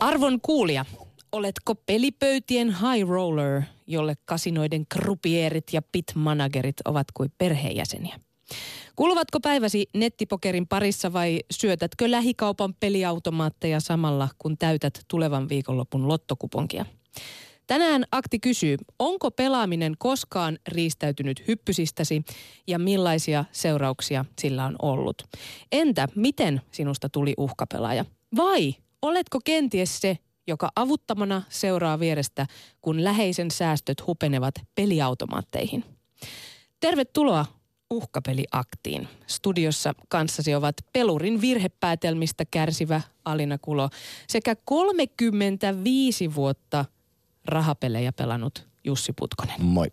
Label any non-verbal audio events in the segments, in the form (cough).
Arvon kuulija, oletko pelipöytien high roller, jolle kasinoiden krupierit ja pit-managerit ovat kuin perheenjäseniä? Kuuluvatko päiväsi nettipokerin parissa vai syötätkö lähikaupan peliautomaatteja samalla, kun täytät tulevan viikonlopun lottokuponkia? Tänään Akti kysyy, onko pelaaminen koskaan riistäytynyt hyppysistäsi ja millaisia seurauksia sillä on ollut? Entä miten sinusta tuli uhkapelaaja? Vai oletko kenties se, joka avuttamana seuraa vierestä, kun läheisen säästöt hupenevat peliautomaatteihin? Tervetuloa uhkapeliaktiin. Studiossa kanssasi ovat pelurin virhepäätelmistä kärsivä Alina Kulo sekä 35 vuotta rahapelejä pelannut Jussi Putkonen. Moi.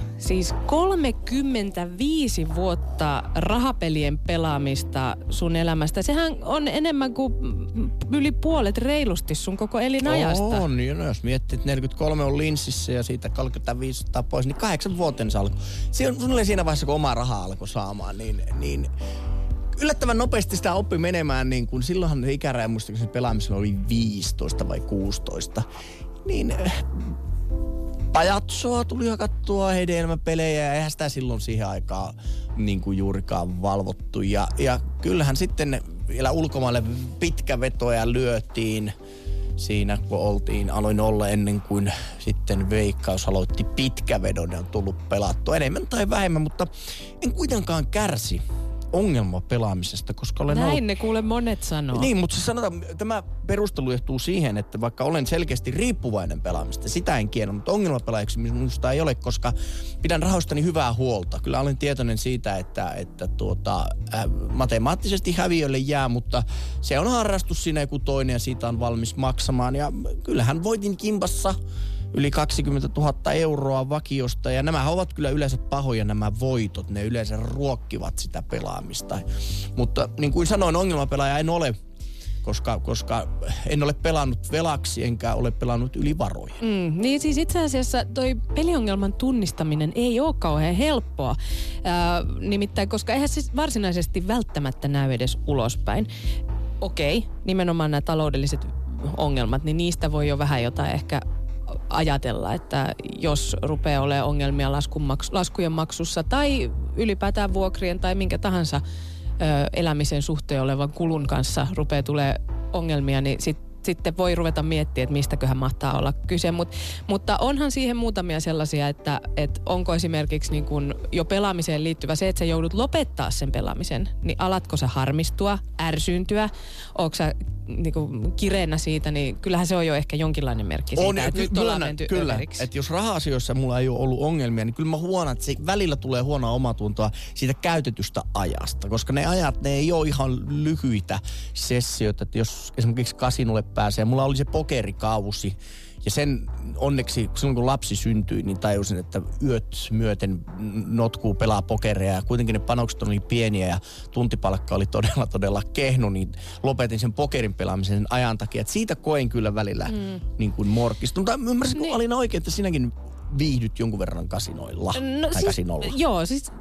siis 35 vuotta rahapelien pelaamista sun elämästä. Sehän on enemmän kuin yli puolet reilusti sun koko elinajasta. On, niin jos miettii, että 43 on linssissä ja siitä 35 ottaa pois, niin kahdeksan vuoteen se alkoi. Suunnilleen siinä vaiheessa, kun oma raha alkoi saamaan, niin, niin yllättävän nopeasti sitä oppi menemään, niin kun silloinhan ikäraja muistaakseni pelaamisella oli 15 vai 16. Niin pajatsoa tuli hakattua hedelmäpelejä ja eihän sitä silloin siihen aikaan niin kuin juurikaan valvottu. Ja, ja kyllähän sitten vielä ulkomaille pitkä vetoja lyötiin siinä, kun oltiin, aloin olla ennen kuin sitten Veikkaus aloitti pitkävedon ja on tullut pelattua enemmän tai vähemmän, mutta en kuitenkaan kärsi ongelma pelaamisesta, koska olen Näin ollut... ne kuule monet sanoo. Niin, mutta se sanotaan, tämä perustelu johtuu siihen, että vaikka olen selkeästi riippuvainen pelaamista, sitä en kiellä, mutta ongelmapelaajaksi minusta ei ole, koska pidän rahoistani hyvää huolta. Kyllä olen tietoinen siitä, että, että tuota, äh, matemaattisesti häviölle jää, mutta se on harrastus siinä joku toinen ja siitä on valmis maksamaan. Ja kyllähän voitin kimpassa yli 20 000 euroa vakiosta. Ja nämä ovat kyllä yleensä pahoja nämä voitot. Ne yleensä ruokkivat sitä pelaamista. Mutta niin kuin sanoin, ongelmapelaaja en ole koska, koska en ole pelannut velaksi enkä ole pelannut yli varoja. Mm, niin siis itse asiassa toi peliongelman tunnistaminen ei ole kauhean helppoa. Ää, nimittäin, koska eihän se varsinaisesti välttämättä näy edes ulospäin. Okei, nimenomaan nämä taloudelliset ongelmat, niin niistä voi jo vähän jotain ehkä ajatella, että jos rupeaa olemaan ongelmia laskujen maksussa tai ylipäätään vuokrien tai minkä tahansa elämisen suhteen olevan kulun kanssa rupeaa tulee ongelmia, niin sit, sitten voi ruveta miettimään, että mistäköhän mahtaa olla kyse. Mut, mutta onhan siihen muutamia sellaisia, että, että onko esimerkiksi niin kun jo pelaamiseen liittyvä se, että sä joudut lopettaa sen pelaamisen, niin alatko sä harmistua, ärsyyntyä, onko sä niin kuin kireenä siitä, niin kyllähän se on jo ehkä jonkinlainen merkki siitä, On, että nyt ollaan myönnän, menty kyllä, että jos raha-asioissa mulla ei ole ollut ongelmia, niin kyllä mä huonaan, että se välillä tulee huonoa omatuntoa siitä käytetystä ajasta. Koska ne ajat, ne ei ole ihan lyhyitä sessioita. Että jos esimerkiksi kasinolle pääsee, mulla oli se pokerikausi, ja sen onneksi silloin kun lapsi syntyi, niin tajusin, että yöt myöten notkuu pelaa pokeria ja kuitenkin ne panokset oli pieniä ja tuntipalkka oli todella todella kehno, niin lopetin sen pokerin pelaamisen sen ajan takia. Että siitä koin kyllä välillä mm. niin kuin morkista. Mutta ymmärsin, kun Niin. olin oikein, että sinäkin viihdyt jonkun verran kasinoilla. No tai siis, kasinolla. joo, siis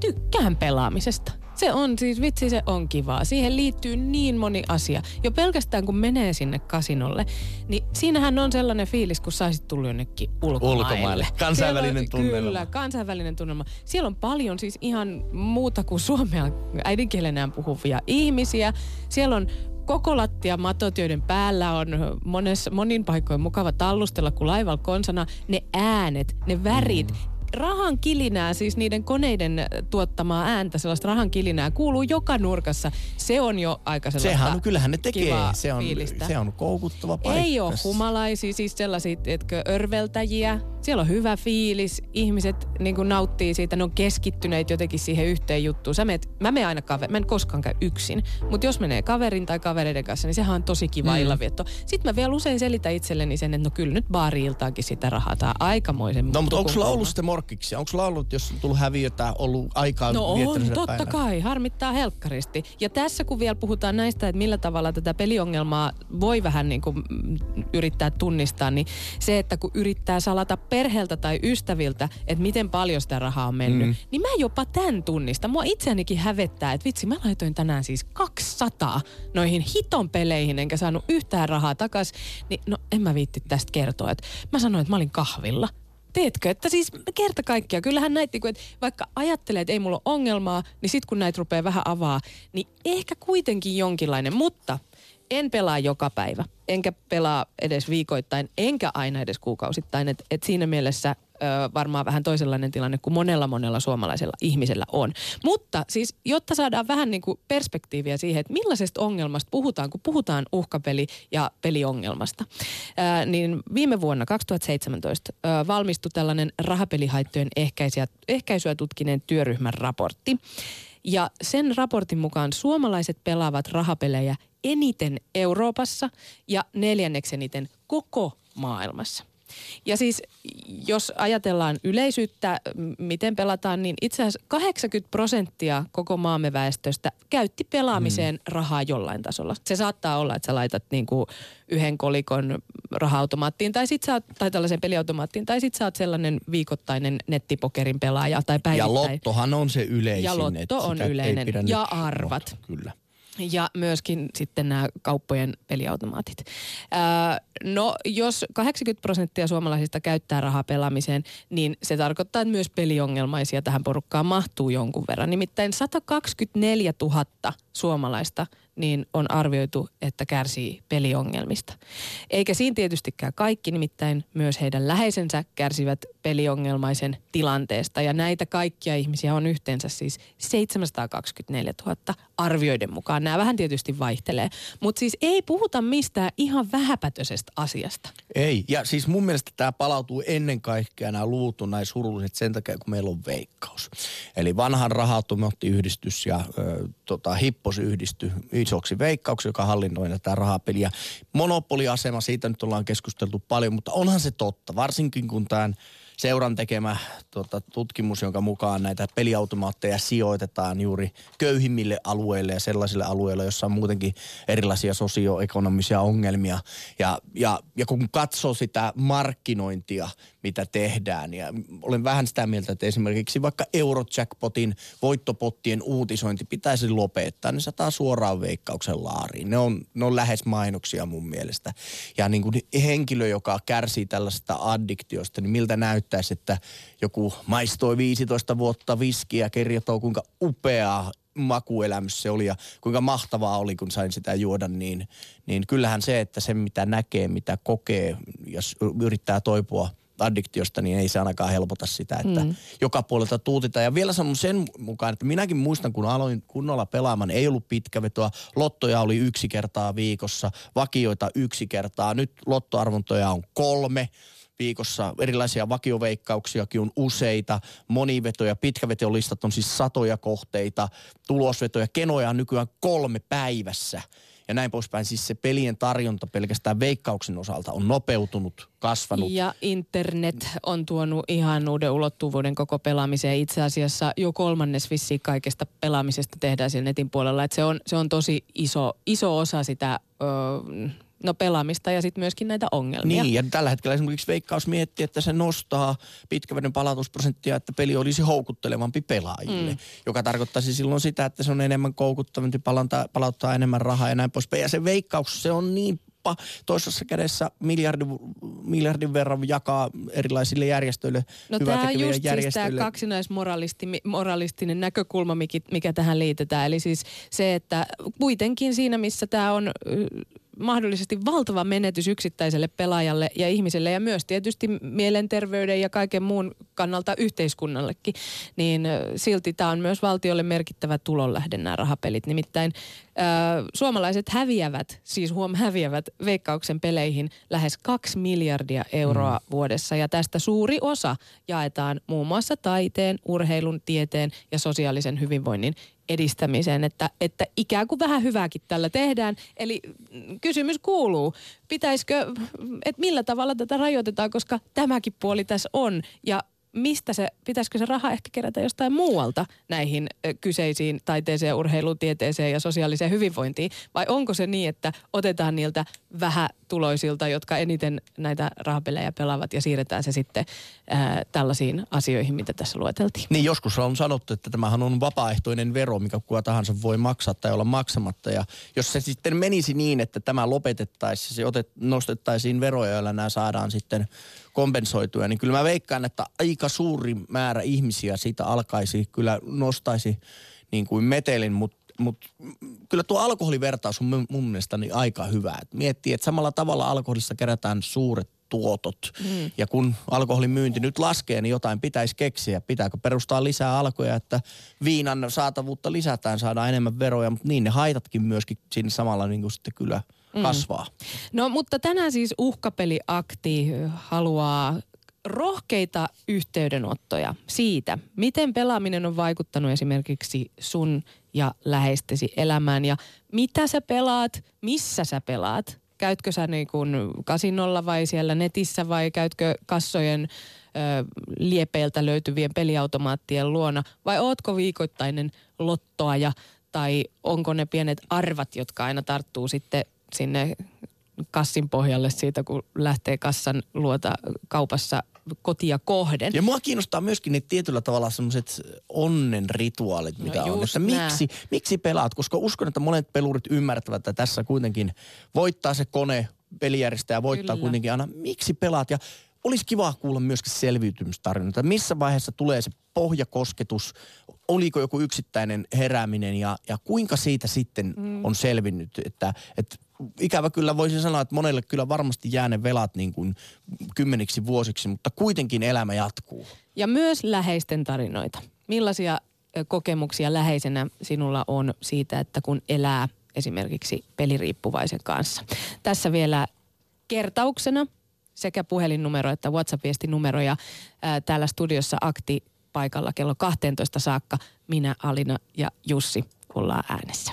tykkään pelaamisesta. Se on siis, vitsi se on kivaa. Siihen liittyy niin moni asia. Jo pelkästään kun menee sinne kasinolle, niin siinähän on sellainen fiilis, kun saisit tullut jonnekin ulkomaille. Ulkomaille. Kansainvälinen on- tunnelma. Kyllä, kansainvälinen tunnelma. Siellä on paljon siis ihan muuta kuin suomea äidinkielenään puhuvia ihmisiä. Siellä on koko lattia matot, joiden päällä on monessa, monin paikoin mukava tallustella kuin laivalla konsana. Ne äänet, ne värit, Mm. Rahan kilinää, siis niiden koneiden tuottamaa ääntä, sellaista rahan kilinää, kuuluu joka nurkassa. Se on jo aika sellaista Sehän on, kyllähän ne tekee. Se on, fiilistä. se on koukuttava paikka. Ei ole humalaisia, siis sellaisia, etkö, örveltäjiä, Siellä on hyvä fiilis, ihmiset niin kuin nauttii siitä, ne on keskittyneet jotenkin siihen yhteen juttuun. Sä meet, mä menen aina kaver, mä en koskaan käy yksin, mutta jos menee kaverin tai kavereiden kanssa, niin sehän on tosi kiva mm. illanvietto. Sitten mä vielä usein selitän itselleni sen, että no kyllä nyt baari-iltaankin sitä rahaa, tää aikamoisen No mutta onko sulla ollut sitten morkkiksi? Onko sulla ollut, jos on tullut häviötä, ollut aikaa No on, totta päivänä? kai, harmittaa helkkaristi. Ja tässä kun vielä puhutaan näistä, että millä tavalla tätä peliongelmaa voi vähän niin kuin mm, yrittää tunnistaa, niin se, että kun yrittää salata perheeltä tai ystäviltä, että miten paljon sitä rahaa on mennyt, mm. niin mä jopa tämän tunnistan. Mua itseänikin hävettää, että vitsi, mä laitoin tänään siis 200 noihin hiton peleihin, enkä saanut yhtään rahaa takas. Niin no en mä viitti tästä kertoa, että mä sanoin, että mä olin kahvilla. Teetkö, että siis kerta kaikkia, kyllähän näitä, niinku, että vaikka ajattelee, että ei mulla ole ongelmaa, niin sit kun näitä rupeaa vähän avaa, niin ehkä kuitenkin jonkinlainen, mutta en pelaa joka päivä, enkä pelaa edes viikoittain, enkä aina edes kuukausittain. Et, et siinä mielessä ö, varmaan vähän toisenlainen tilanne kuin monella monella suomalaisella ihmisellä on. Mutta siis, jotta saadaan vähän niin kuin perspektiiviä siihen, että millaisesta ongelmasta puhutaan, kun puhutaan uhkapeli- ja peliongelmasta, ö, niin viime vuonna 2017 ö, valmistui tällainen rahapelihaittojen ehkäisyä, ehkäisyä tutkineen työryhmän raportti. Ja sen raportin mukaan suomalaiset pelaavat rahapelejä eniten Euroopassa ja neljänneksi eniten koko maailmassa. Ja siis jos ajatellaan yleisyyttä, miten pelataan, niin itse asiassa 80 prosenttia koko maamme väestöstä käytti pelaamiseen mm. rahaa jollain tasolla. Se saattaa olla, että sä laitat niin kuin yhden kolikon raha-automaattiin tai, sit sä oot, tai tällaisen peliautomaattiin tai sit sä oot sellainen viikoittainen nettipokerin pelaaja tai päivittäin. Ja lottohan on se yleisin. Ja lotto on yleinen. Ja arvat. Kyllä ja myöskin sitten nämä kauppojen peliautomaatit. Ää, no, jos 80 prosenttia suomalaisista käyttää rahaa pelaamiseen, niin se tarkoittaa, että myös peliongelmaisia tähän porukkaan mahtuu jonkun verran. Nimittäin 124 000 suomalaista niin on arvioitu, että kärsii peliongelmista. Eikä siinä tietystikään kaikki, nimittäin myös heidän läheisensä kärsivät peliongelmaisen tilanteesta. Ja näitä kaikkia ihmisiä on yhteensä siis 724 000 arvioiden mukaan. Nämä vähän tietysti vaihtelee, mutta siis ei puhuta mistään ihan vähäpätöisestä asiasta. Ei, ja siis mun mielestä tämä palautuu ennen kaikkea, nämä luvut on näin surulliset sen takia, kun meillä on veikkaus. Eli vanhan rahautomaattiyhdistys ja ö, tota, Hippos yhdisty isoksi veikkauksi, joka hallinnoi tätä rahapeliä. Monopoliasema, siitä nyt ollaan keskusteltu paljon, mutta onhan se totta, varsinkin kun tämän seuran tekemä tota, tutkimus, jonka mukaan näitä peliautomaatteja sijoitetaan juuri köyhimmille alueille ja sellaisille alueille, joissa on muutenkin erilaisia sosioekonomisia ongelmia. Ja, ja, ja kun katsoo sitä markkinointia, mitä tehdään, ja olen vähän sitä mieltä, että esimerkiksi vaikka Eurojackpotin voittopottien uutisointi pitäisi lopettaa, niin sataa suoraan veikkauksen laariin. Ne on, ne on lähes mainoksia mun mielestä. Ja niin kuin henkilö, joka kärsii tällaista addiktiosta, niin miltä näyttäisi, että joku maistoi 15 vuotta viskiä, kertoo kuinka upeaa makuelämys se oli ja kuinka mahtavaa oli, kun sain sitä juoda, niin, niin kyllähän se, että se mitä näkee, mitä kokee, jos yrittää toipua addiktiosta, niin ei se ainakaan helpota sitä, että mm. joka puolelta tuutitaan. Ja vielä sanon sen mukaan, että minäkin muistan, kun aloin kunnolla pelaamaan, ei ollut pitkävetoa. Lottoja oli yksi kertaa viikossa, vakioita yksi kertaa. Nyt lottoarvontoja on kolme viikossa. Erilaisia vakioveikkauksiakin on useita, monivetoja, pitkävetolistat on siis satoja kohteita, tulosvetoja, kenoja on nykyään kolme päivässä ja näin poispäin. Siis se pelien tarjonta pelkästään veikkauksen osalta on nopeutunut, kasvanut. Ja internet on tuonut ihan uuden ulottuvuuden koko pelaamiseen. Itse asiassa jo kolmannes vissiin kaikesta pelaamisesta tehdään siellä netin puolella. Et se, on, se on tosi iso, iso osa sitä... Öö, no pelaamista ja sitten myöskin näitä ongelmia. Niin, ja tällä hetkellä esimerkiksi Veikkaus miettii, että se nostaa pitkäveden palautusprosenttia, että peli olisi houkuttelevampi pelaajille, mm. joka tarkoittaisi silloin sitä, että se on enemmän koukuttavampi, palauttaa, palauttaa enemmän rahaa ja näin poispäin. Ja se Veikkaus, se on niin toisessa kädessä miljardin, miljardin verran jakaa erilaisille järjestöille, No tämä on just siis tämä kaksinaismoralistinen näkökulma, mikä, mikä tähän liitetään. Eli siis se, että kuitenkin siinä, missä tämä on mahdollisesti valtava menetys yksittäiselle pelaajalle ja ihmiselle ja myös tietysti mielenterveyden ja kaiken muun kannalta yhteiskunnallekin, niin silti tämä on myös valtiolle merkittävä tulonlähde nämä rahapelit. Nimittäin suomalaiset häviävät, siis huom häviävät veikkauksen peleihin lähes kaksi miljardia euroa mm. vuodessa ja tästä suuri osa jaetaan muun muassa taiteen, urheilun, tieteen ja sosiaalisen hyvinvoinnin edistämiseen, että, että ikään kuin vähän hyvääkin tällä tehdään. Eli kysymys kuuluu, pitäisikö, että millä tavalla tätä rajoitetaan, koska tämäkin puoli tässä on ja mistä se, pitäisikö se raha ehkä kerätä jostain muualta näihin kyseisiin taiteeseen, urheiluun, tieteeseen ja sosiaaliseen hyvinvointiin? Vai onko se niin, että otetaan niiltä vähätuloisilta, jotka eniten näitä rahapelejä pelaavat ja siirretään se sitten ää, tällaisiin asioihin, mitä tässä lueteltiin? Niin joskus on sanottu, että tämähän on vapaaehtoinen vero, mikä kuka tahansa voi maksaa tai olla maksamatta. Ja jos se sitten menisi niin, että tämä lopetettaisiin, se otet, nostettaisiin veroja, joilla nämä saadaan sitten kompensoituja, niin kyllä mä veikkaan, että aika suuri määrä ihmisiä siitä alkaisi, kyllä nostaisi niin kuin metelin, mutta mutta kyllä tuo alkoholivertaus on mun, mun mielestäni aika hyvä. Et miettii, että samalla tavalla alkoholissa kerätään suuret tuotot. Mm. Ja kun alkoholin myynti nyt laskee, niin jotain pitäisi keksiä. Pitääkö perustaa lisää alkoja, että viinan saatavuutta lisätään, saadaan enemmän veroja, mutta niin ne haitatkin myöskin siinä samalla niin kuin sitten kyllä – mm. kasvaa. No mutta tänään siis uhkapeliakti haluaa rohkeita yhteydenottoja siitä, miten pelaaminen on vaikuttanut esimerkiksi sun ja läheistesi elämään. Ja mitä sä pelaat, missä sä pelaat. Käytkö sä niin kuin kasinolla vai siellä netissä vai käytkö kassojen liepeiltä löytyvien peliautomaattien luona? Vai ootko viikoittainen lottoaja tai onko ne pienet arvat, jotka aina tarttuu sitten sinne kassin pohjalle siitä, kun lähtee kassan luota kaupassa kotia kohden. Ja mua kiinnostaa myöskin ne tietyllä tavalla semmoiset onnen rituaalit, mitä no on. Että miksi, miksi pelaat? Koska uskon, että monet pelurit ymmärtävät, että tässä kuitenkin voittaa se kone, pelijärjestäjä voittaa Kyllä. kuitenkin aina. Miksi pelaat? Ja olisi kiva kuulla myöskin selviytymistarinoita. Missä vaiheessa tulee se pohjakosketus? Oliko joku yksittäinen herääminen ja, ja kuinka siitä sitten mm. on selvinnyt? Että, että ikävä kyllä voisin sanoa, että monelle kyllä varmasti jää ne velat niin kuin kymmeniksi vuosiksi, mutta kuitenkin elämä jatkuu. Ja myös läheisten tarinoita. Millaisia kokemuksia läheisenä sinulla on siitä, että kun elää esimerkiksi peliriippuvaisen kanssa? Tässä vielä kertauksena sekä puhelinnumero että WhatsApp-viestinumero ja ää, täällä studiossa akti paikalla kello 12 saakka minä, Alina ja Jussi ollaan äänessä.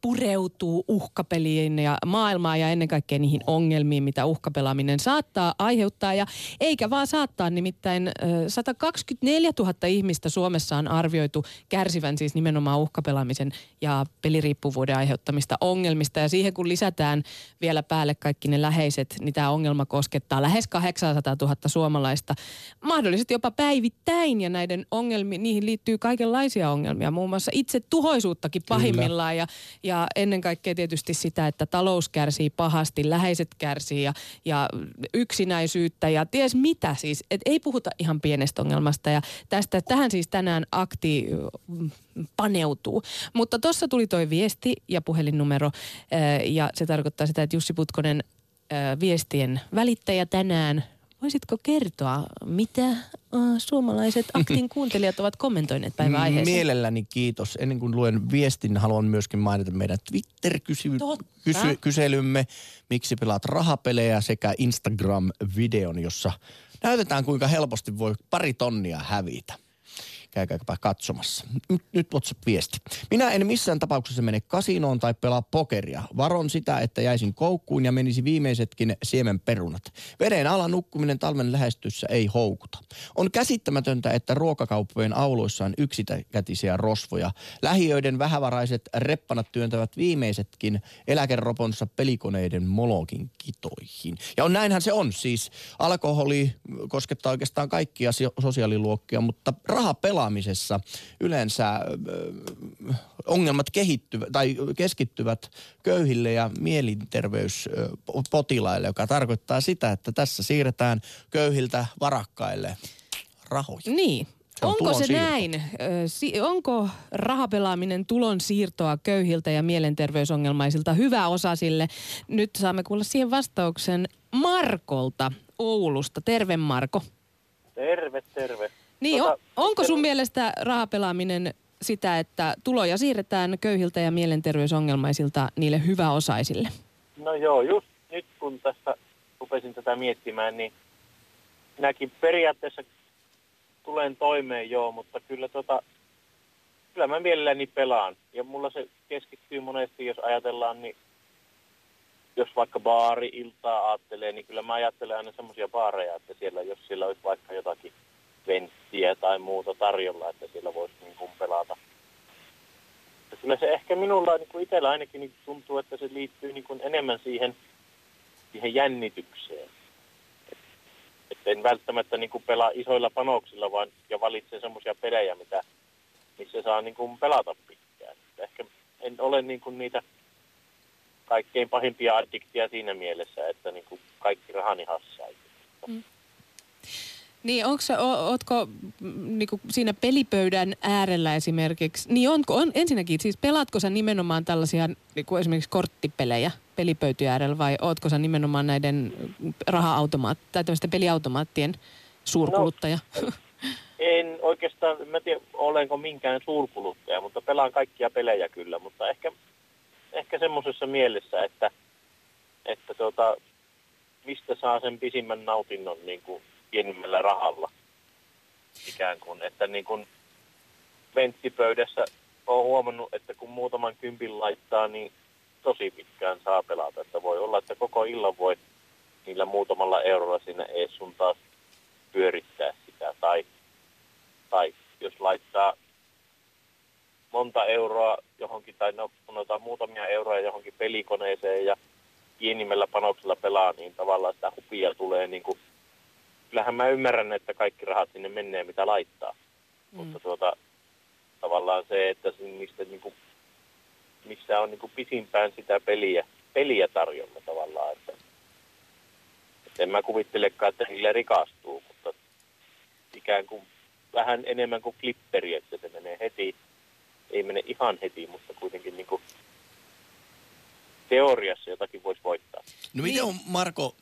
pureutuu uhkapeliin ja maailmaan ja ennen kaikkea niihin ongelmiin, mitä uhkapelaaminen saattaa aiheuttaa. Ja eikä vaan saattaa, nimittäin 124 000 ihmistä Suomessa on arvioitu kärsivän siis nimenomaan uhkapelaamisen ja peliriippuvuuden aiheuttamista ongelmista. Ja siihen kun lisätään vielä päälle kaikki ne läheiset, niin tämä ongelma koskettaa lähes 800 000 suomalaista. Mahdollisesti jopa päivittäin ja näiden ongelmiin, niihin liittyy kaikenlaisia ongelmia, muun muassa itse tuhoisuuttakin pahimmillaan. Ja, ja ennen kaikkea tietysti sitä, että talous kärsii pahasti, läheiset kärsii ja, ja yksinäisyyttä ja ties mitä siis. Et ei puhuta ihan pienestä ongelmasta ja tästä, tähän siis tänään akti mm, paneutuu. Mutta tuossa tuli toi viesti ja puhelinnumero ja se tarkoittaa sitä, että Jussi Putkonen viestien välittäjä tänään Voisitko kertoa, mitä uh, suomalaiset (laughs) aktin kuuntelijat ovat kommentoineet päivän aiheeseen? Mielelläni kiitos. Ennen kuin luen viestin, haluan myöskin mainita meidän Twitter-kyselymme, miksi pelaat rahapelejä sekä Instagram-videon, jossa näytetään kuinka helposti voi pari tonnia hävitä käykääpä katsomassa. Nyt, nyt WhatsApp-viesti. Minä en missään tapauksessa mene kasinoon tai pelaa pokeria. Varon sitä, että jäisin koukkuun ja menisi viimeisetkin siemenperunat. Veden ala nukkuminen talven lähestyssä ei houkuta. On käsittämätöntä, että ruokakauppojen auloissa on yksikätisiä rosvoja. Lähiöiden vähävaraiset reppanat työntävät viimeisetkin eläkeroponsa pelikoneiden molokin kitoihin. Ja on näinhän se on. Siis alkoholi koskettaa oikeastaan kaikkia sosiaaliluokkia, mutta raha pelaa pelaamisessa yleensä ongelmat kehittyvät tai keskittyvät köyhille ja mielenterveyspotilaille, joka tarkoittaa sitä, että tässä siirretään köyhiltä varakkaille rahoja. Niin. Se on Onko se näin? Ö, si- onko rahapelaaminen tulon siirtoa köyhiltä ja mielenterveysongelmaisilta hyvä osa sille? Nyt saamme kuulla siihen vastauksen Markolta Oulusta. Terve Marko. Terve, terve. Niin, on, Tota, onko sun mielestä rahapelaaminen sitä, että tuloja siirretään köyhiltä ja mielenterveysongelmaisilta niille hyväosaisille? No joo, just nyt kun tässä rupesin tätä miettimään, niin minäkin periaatteessa tulen toimeen joo, mutta kyllä tota, kyllä mä mielelläni pelaan. Ja mulla se keskittyy monesti, jos ajatellaan, niin jos vaikka baari-iltaa ajattelee, niin kyllä mä ajattelen aina semmoisia baareja, että siellä, jos siellä olisi vaikka jotakin venttiä tai muuta tarjolla, että siellä voisi niin kuin pelata. Kyllä se ehkä minulla niin kuin itsellä ainakin niin tuntuu, että se liittyy niin kuin enemmän siihen, siihen jännitykseen. Et- Että en välttämättä niin kuin pelaa isoilla panoksilla vaan, ja valitse semmoisia pelejä, mitä, missä saa niin kuin pelata pitkään. Et ehkä en ole niin kuin niitä kaikkein pahimpia addiktia siinä mielessä, että niin kuin kaikki rahani hassaisi. Niin, onko se, ootko mm, niinku siinä pelipöydän äärellä esimerkiksi, niin onko, on, ensinnäkin, siis pelaatko sä nimenomaan tällaisia niinku esimerkiksi korttipelejä pelipöytien äärellä vai ootko sä nimenomaan näiden raha-automaat, tai tämmöisten peliautomaattien suurkuluttaja? No. En oikeastaan, mä tiedä olenko minkään suurkuluttaja, mutta pelaan kaikkia pelejä kyllä, mutta ehkä, ehkä semmoisessa mielessä, että, että tota, mistä saa sen pisimmän nautinnon niin kuin pienimmällä rahalla. Ikään kuin, että niin kuin venttipöydässä olen huomannut, että kun muutaman kympin laittaa, niin tosi pitkään saa pelata, että voi olla, että koko illan voi niillä muutamalla eurolla siinä ees sun taas pyörittää sitä, tai tai jos laittaa monta euroa johonkin, tai no, sanotaan muutamia euroja johonkin pelikoneeseen ja pienimmällä panoksella pelaa, niin tavallaan sitä hupia tulee niin kuin, kyllähän mä ymmärrän, että kaikki rahat sinne menee, mitä laittaa. Mm. Mutta tuota, tavallaan se, että mistä niin kuin, missä on niin kuin pisimpään sitä peliä, peliä tarjolla tavallaan, että, että en mä kuvittelekaan, että niille rikastuu, mutta ikään kuin vähän enemmän kuin klipperi, että se menee heti, ei mene ihan heti, mutta kuitenkin niin kuin teoriassa jotakin voisi voittaa. No miten on Marko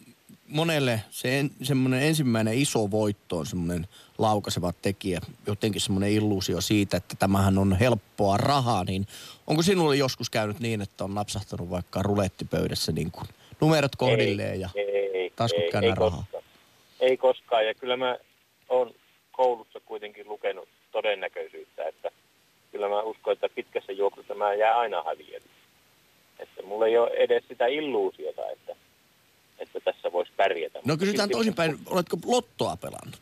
monelle se en, semmoinen ensimmäinen iso voitto on semmoinen laukaseva tekijä, jotenkin semmoinen illuusio siitä, että tämähän on helppoa rahaa, niin onko sinulle joskus käynyt niin, että on napsahtanut vaikka rulettipöydässä niin kuin numerot kohdilleen ja ei, taskut ei, ei rahaa? Koskaan. Ei koskaan, ja kyllä mä oon koulussa kuitenkin lukenut todennäköisyyttä, että kyllä mä uskon, että pitkässä juoksussa mä jää aina häviämään. Että mulla ei ole edes sitä illuusiota, että, että tässä voisi pärjätä. No kysytään toisinpäin, oletko lottoa pelannut?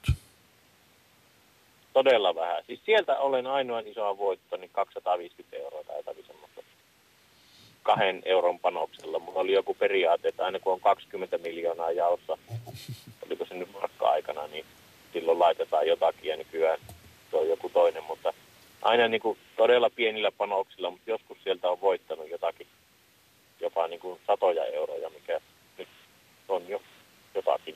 Todella vähän. Siis sieltä olen ainoan isoa voitto, niin 250 euroa tai jotakin semmoista kahden euron panoksella. Mulla oli joku periaate, että aina kun on 20 miljoonaa jaossa, oliko se nyt markka-aikana, niin silloin laitetaan jotakin ja nykyään se on joku toinen, mutta aina niin kuin todella pienillä panoksilla, mutta joskus sieltä on voittanut jotakin, jopa niin kuin satoja euroja, mikä on jo jotakin.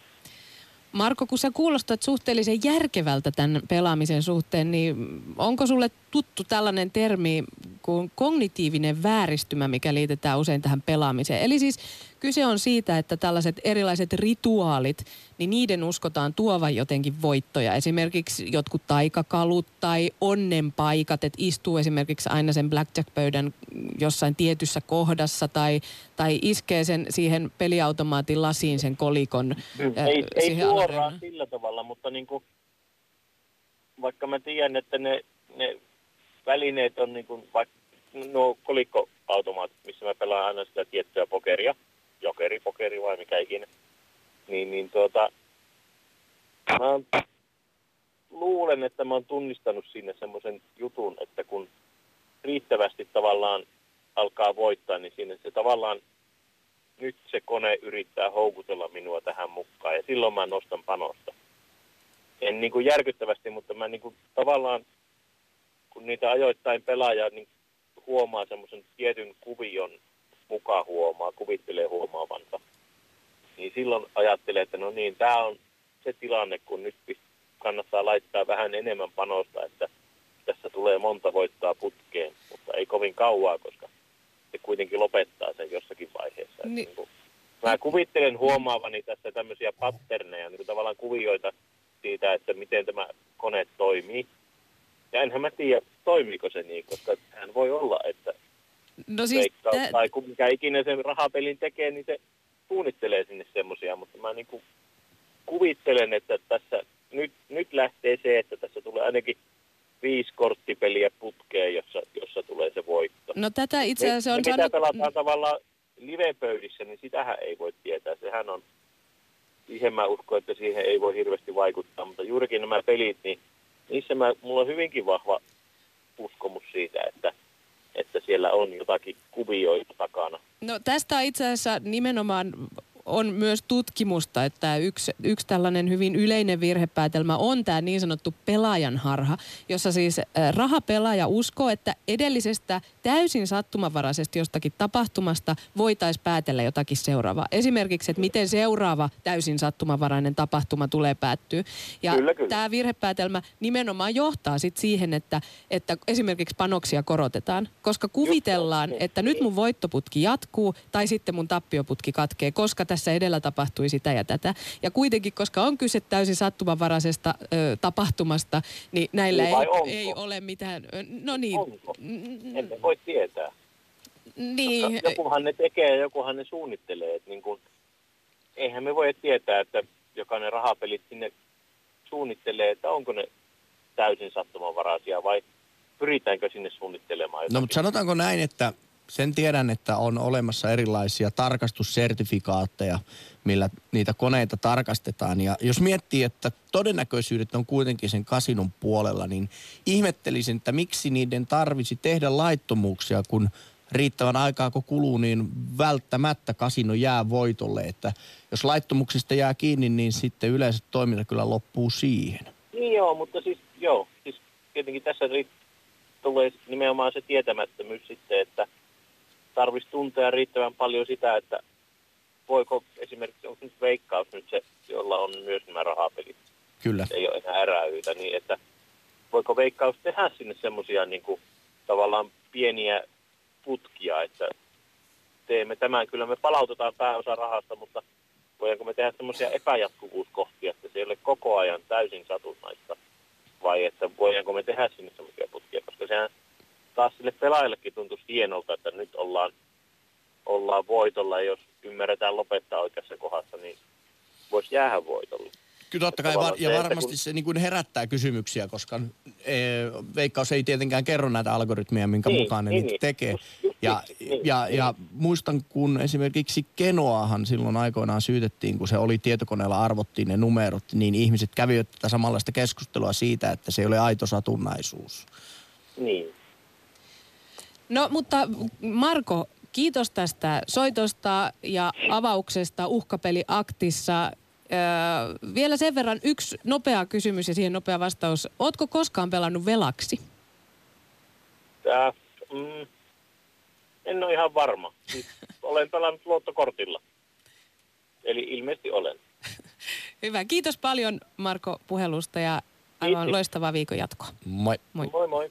Marko, kun sä kuulostat suhteellisen järkevältä tämän pelaamisen suhteen, niin onko sulle tuttu tällainen termi kuin kognitiivinen vääristymä, mikä liitetään usein tähän pelaamiseen? Eli siis kyse on siitä, että tällaiset erilaiset rituaalit, niin niiden uskotaan tuovan jotenkin voittoja. Esimerkiksi jotkut taikakalut tai onnenpaikat, että istuu esimerkiksi aina sen blackjack-pöydän jossain tietyssä kohdassa tai, tai iskee sen siihen peliautomaatin lasiin sen kolikon ei, ei siihen suoraan alareunaan. sillä tavalla, mutta niin kuin, vaikka mä tiedän, että ne, ne välineet on niin kuin, vaikka nuo kolikkoautomaatit, missä mä pelaan aina sitä tiettyä pokeria, jokeri, pokeri vai mikä ikinä, niin, niin tuota, mä oon, luulen, että mä oon tunnistanut sinne semmoisen jutun, että kun riittävästi tavallaan alkaa voittaa, niin siinä se tavallaan nyt se kone yrittää houkutella minua tähän mukaan ja silloin mä nostan panosta. En niin kuin järkyttävästi, mutta mä niin kuin tavallaan kun niitä ajoittain pelaaja, niin huomaa semmoisen tietyn kuvion mukaan huomaa, kuvittelee huomaavansa. Niin silloin ajattelee, että no niin, tämä on se tilanne, kun nyt kannattaa laittaa vähän enemmän panosta, että tässä tulee monta voittaa putkeen, mutta ei kovin kauaa, koska se kuitenkin lopettaa sen jossakin vaiheessa. Ni- niin kuin, mä kuvittelen huomaavani tässä tämmöisiä patterneja, niin kuin tavallaan kuvioita siitä, että miten tämä kone toimii. Ja enhän mä tiedä, toimiiko se niin, koska hän voi olla, että no siis veikkaus, tä... tai mikä ikinä sen rahapelin tekee, niin se suunnittelee sinne semmoisia, mutta mä niin kuin kuvittelen, että tässä nyt, nyt lähtee se, että tässä tulee ainakin viisi korttipeliä putkeen, jossa, jossa tulee se voitto. No tätä itse asiassa on... sanottu... mitä pelataan tavallaan livepöydissä, niin sitähän ei voi tietää. Sehän on, siihen mä uskon, että siihen ei voi hirveästi vaikuttaa, mutta juurikin nämä pelit, niin niissä mä, mulla on hyvinkin vahva uskomus siitä, että, että siellä on jotakin kuvioita takana. No tästä itse asiassa nimenomaan on myös tutkimusta, että yksi, yksi tällainen hyvin yleinen virhepäätelmä on tämä niin sanottu pelaajan harha, jossa siis rahapelaaja uskoo, että edellisestä täysin sattumanvaraisesti jostakin tapahtumasta voitaisiin päätellä jotakin seuraavaa. Esimerkiksi, että miten seuraava täysin sattumanvarainen tapahtuma tulee päättyä. Ja kyllä, kyllä. tämä virhepäätelmä nimenomaan johtaa sit siihen, että, että esimerkiksi panoksia korotetaan, koska kuvitellaan, että nyt mun voittoputki jatkuu tai sitten mun tappioputki katkee, koska tässä tässä edellä tapahtui sitä ja tätä. Ja kuitenkin, koska on kyse täysin sattumanvaraisesta ö, tapahtumasta, niin näillä ei, ei ole mitään... No niin. Onko? Emme voi tietää. Niin. Koska jokuhan ne tekee ja jokuhan ne suunnittelee. Että niin kuin, eihän me voi tietää, että jokainen rahapelit sinne suunnittelee, että onko ne täysin sattumanvaraisia vai pyritäänkö sinne suunnittelemaan jotakin. No mutta sanotaanko näin, että sen tiedän, että on olemassa erilaisia tarkastussertifikaatteja, millä niitä koneita tarkastetaan. Ja jos miettii, että todennäköisyydet on kuitenkin sen kasinon puolella, niin ihmettelisin, että miksi niiden tarvisi tehdä laittomuuksia, kun riittävän aikaa kun kuluu, niin välttämättä kasino jää voitolle. Että jos laittomuksista jää kiinni, niin sitten yleensä toiminta kyllä loppuu siihen. Niin joo, mutta siis joo, siis tietenkin tässä tulee nimenomaan se tietämättömyys sitten, että – tarvitsisi tuntea riittävän paljon sitä, että voiko esimerkiksi, onko nyt veikkaus nyt se, jolla on myös nämä rahapelit. Kyllä. Ei ole enää eräyitä, niin että voiko veikkaus tehdä sinne semmoisia niin kuin, tavallaan pieniä putkia, että teemme tämän, kyllä me palautetaan pääosa rahasta, mutta voidaanko me tehdä semmoisia epäjatkuvuuskohtia, että se ei ole koko ajan täysin satunnaista, vai että voidaanko me tehdä sinne semmoisia taas sille pelaajallekin tuntuisi hienolta, että nyt ollaan, ollaan voitolla ja jos ymmärretään lopettaa oikeassa kohdassa, niin voisi jäädä voitolle. Kyllä totta kai, var- ja varmasti se niin kuin herättää kysymyksiä, koska e, Veikkaus ei tietenkään kerro näitä algoritmeja, minkä niin, mukaan ne niin, niitä niin. tekee. Ja, niin, ja, niin. ja muistan, kun esimerkiksi Kenoahan silloin aikoinaan syytettiin, kun se oli tietokoneella arvottiin ne numerot, niin ihmiset kävivät tätä samanlaista keskustelua siitä, että se ei ole aito satunnaisuus. Niin, No mutta Marko, kiitos tästä soitosta ja avauksesta uhkapeliaktissa. Öö, vielä sen verran yksi nopea kysymys ja siihen nopea vastaus. Ootko koskaan pelannut velaksi? Tää, mm, en ole ihan varma. Siis olen pelannut luottokortilla. Eli ilmeisesti olen. (laughs) Hyvä. Kiitos paljon Marko puhelusta ja aivan Kiitos. loistavaa viikon jatkoa. Moi. Moi moi. moi.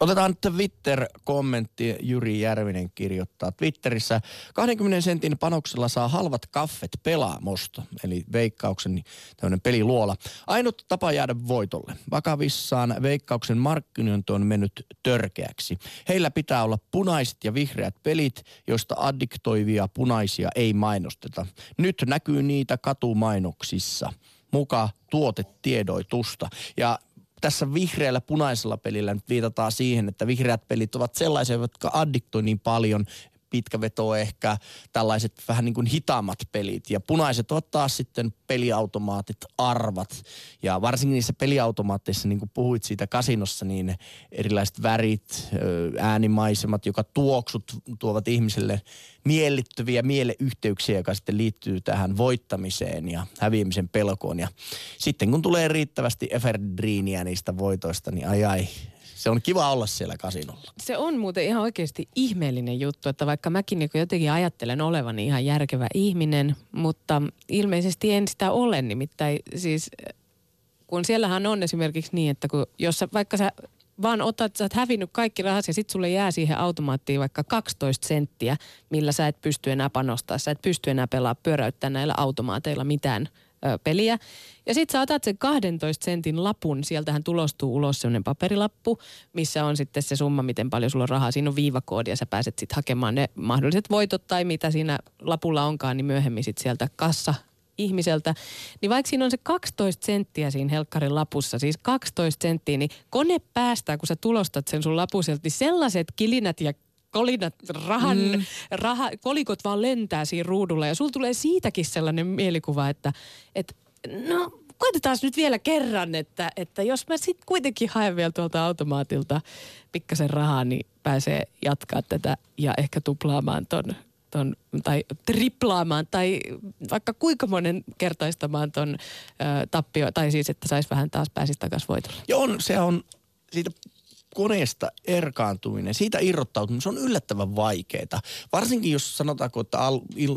Otetaan Twitter-kommentti. Jyri Järvinen kirjoittaa Twitterissä. 20 sentin panoksella saa halvat kaffet pelaamosta, eli veikkauksen tämmöinen peliluola. Ainut tapa jäädä voitolle. Vakavissaan veikkauksen markkinointi on mennyt törkeäksi. Heillä pitää olla punaiset ja vihreät pelit, joista addiktoivia punaisia ei mainosteta. Nyt näkyy niitä katumainoksissa muka tuotetiedoitusta. Ja tässä vihreällä punaisella pelillä nyt viitataan siihen, että vihreät pelit ovat sellaisia, jotka addiktoi niin paljon pitkä veto ehkä, tällaiset vähän niin kuin hitaammat pelit. Ja punaiset ovat taas sitten peliautomaatit, arvat. Ja varsinkin niissä peliautomaatteissa, niin kuin puhuit siitä kasinossa, niin erilaiset värit, äänimaisemat, joka tuoksut tuovat ihmiselle miellyttäviä mieleyhteyksiä, joka sitten liittyy tähän voittamiseen ja häviämisen pelkoon. Ja sitten kun tulee riittävästi eferdriiniä niistä voitoista, niin ai ai, se on kiva olla siellä kasinolla. Se on muuten ihan oikeasti ihmeellinen juttu, että vaikka mäkin niin jotenkin ajattelen olevani ihan järkevä ihminen, mutta ilmeisesti en sitä ole nimittäin siis kun siellähän on esimerkiksi niin, että kun, jos sä, vaikka sä vaan otat, sä oot hävinnyt kaikki rahat ja sitten sulle jää siihen automaattiin vaikka 12 senttiä, millä sä et pysty enää panostaa. Sä et pysty enää pelaa pyöräyttää näillä automaateilla mitään ö, peliä. Ja sitten sä otat sen 12 sentin lapun, sieltähän tulostuu ulos sellainen paperilappu, missä on sitten se summa, miten paljon sulla on rahaa. Siinä on viivakoodi ja sä pääset sitten hakemaan ne mahdolliset voitot tai mitä siinä lapulla onkaan, niin myöhemmin sitten sieltä kassa ihmiseltä, niin vaikka siinä on se 12 senttiä siinä helkkarin lapussa, siis 12 senttiä, niin kone päästää, kun sä tulostat sen sun lapuselta, niin sellaiset kilinät ja kolinat, rahan, mm. raha, kolikot vaan lentää siinä ruudulla ja sulla tulee siitäkin sellainen mielikuva, että, että no koitetaan nyt vielä kerran, että, että jos mä sitten kuitenkin haen vielä tuolta automaatilta pikkasen rahaa, niin pääsee jatkaa tätä ja ehkä tuplaamaan ton ton, tai triplaamaan tai vaikka kuinka monen kertaistamaan ton ö, tappio, tai siis että saisi vähän taas pääsisi takaisin voitolle. Joo, se on siitä koneesta erkaantuminen, siitä irrottautuminen, se on yllättävän vaikeaa. Varsinkin jos sanotaanko, että al, il,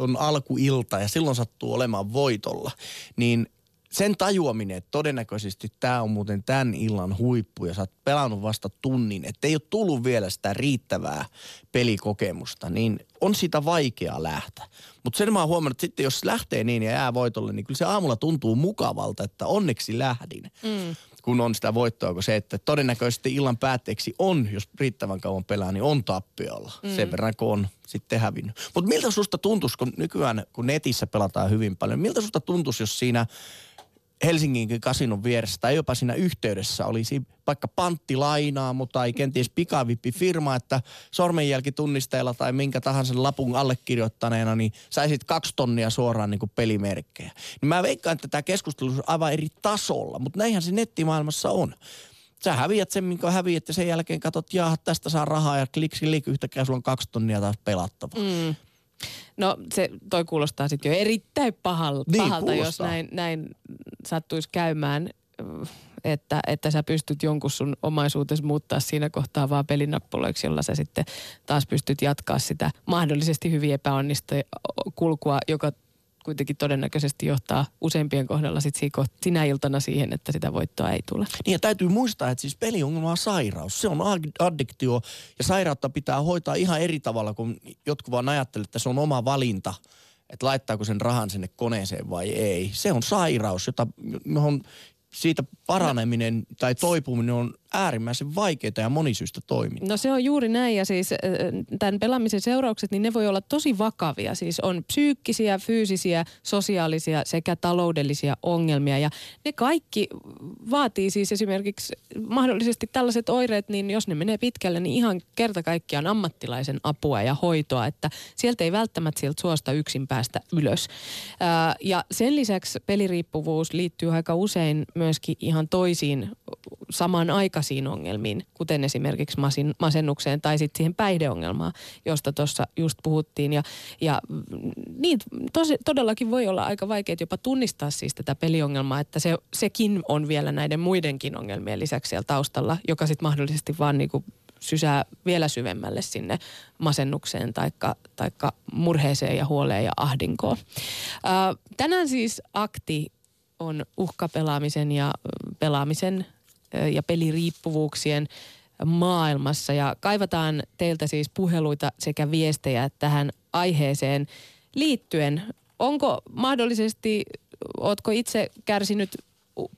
on alkuilta ja silloin sattuu olemaan voitolla, niin sen tajuaminen, että todennäköisesti tämä on muuten tämän illan huippu ja sä oot pelannut vasta tunnin, että ei ole tullut vielä sitä riittävää pelikokemusta, niin on sitä vaikea lähteä. Mutta sen mä oon huomannut, että sitten jos lähtee niin ja jää voitolle, niin kyllä se aamulla tuntuu mukavalta, että onneksi lähdin. Mm. Kun on sitä voittoa, kun se, että todennäköisesti illan päätteeksi on, jos riittävän kauan pelaa, niin on tappiolla. Mm. Sen verran, kun on sitten hävinnyt. Mutta miltä susta tuntuisi, kun nykyään, kun netissä pelataan hyvin paljon, miltä susta tuntuisi, jos siinä Helsingin kasinon vieressä tai jopa siinä yhteydessä olisi vaikka panttilainaamo tai kenties pikavippifirma, että sormenjälkitunnisteella tai minkä tahansa lapun allekirjoittaneena, niin saisit kaksi tonnia suoraan niin kuin pelimerkkejä. Niin mä veikkaan, että tämä keskustelu on aivan eri tasolla, mutta näinhän se nettimaailmassa on. Sä häviät sen, minkä häviät ja sen jälkeen katsot, jaha, tästä saa rahaa ja kliksi klik, yhtäkkiä sulla on kaksi tonnia taas pelattavaa. Mm. No se, toi kuulostaa sitten jo erittäin pahalta, niin, pahalta jos näin, näin sattuisi käymään, että, että sä pystyt jonkun sun omaisuutesi muuttaa siinä kohtaa vaan pelinappuloiksi, jolla sä sitten taas pystyt jatkaa sitä mahdollisesti hyvin epäonnista kulkua, joka kuitenkin todennäköisesti johtaa useimpien kohdalla sit sinä iltana siihen, että sitä voittoa ei tule. Niin ja täytyy muistaa, että siis peliongelma on sairaus. Se on addiktio ja sairautta pitää hoitaa ihan eri tavalla, kun jotkut vaan ajattelee, että se on oma valinta että laittaako sen rahan sinne koneeseen vai ei. Se on sairaus, jota, johon siitä paraneminen tai toipuminen on äärimmäisen vaikeaa ja monisyistä toimintaa. No se on juuri näin ja siis tämän pelaamisen seuraukset, niin ne voi olla tosi vakavia. Siis on psyykkisiä, fyysisiä, sosiaalisia sekä taloudellisia ongelmia ja ne kaikki vaatii siis esimerkiksi mahdollisesti tällaiset oireet, niin jos ne menee pitkälle, niin ihan kerta kaikkiaan ammattilaisen apua ja hoitoa, että sieltä ei välttämättä sieltä suosta yksin päästä ylös. Ja sen lisäksi peliriippuvuus liittyy aika usein myöskin ihan toisiin samanaikaisiin ongelmiin, kuten esimerkiksi masin, masennukseen tai sitten siihen päihdeongelmaan, josta tuossa just puhuttiin. Ja, ja niin, tosi, todellakin voi olla aika vaikea jopa tunnistaa siis tätä peliongelmaa, että se, sekin on vielä näiden muidenkin ongelmien lisäksi siellä taustalla, joka sitten mahdollisesti vaan niinku sysää vielä syvemmälle sinne masennukseen taikka, taikka murheeseen ja huoleen ja ahdinkoon. Ää, tänään siis akti on uhkapelaamisen ja pelaamisen ja peliriippuvuuksien maailmassa. Ja kaivataan teiltä siis puheluita sekä viestejä tähän aiheeseen liittyen. Onko mahdollisesti, ootko itse kärsinyt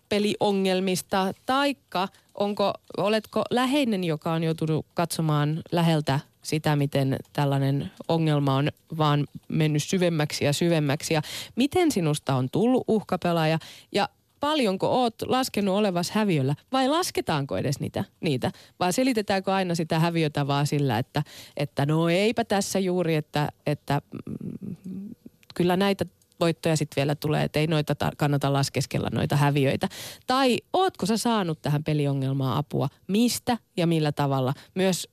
peliongelmista, taikka onko, oletko läheinen, joka on joutunut katsomaan läheltä sitä, miten tällainen ongelma on vaan mennyt syvemmäksi ja syvemmäksi ja miten sinusta on tullut uhkapelaaja ja paljonko oot laskenut olevas häviöllä vai lasketaanko edes niitä, niitä vai selitetäänkö aina sitä häviötä vaan sillä, että, että no eipä tässä juuri, että, että mm, kyllä näitä voittoja sitten vielä tulee, että ei noita kannata laskeskella noita häviöitä. Tai ootko sä saanut tähän peliongelmaan apua? Mistä ja millä tavalla? Myös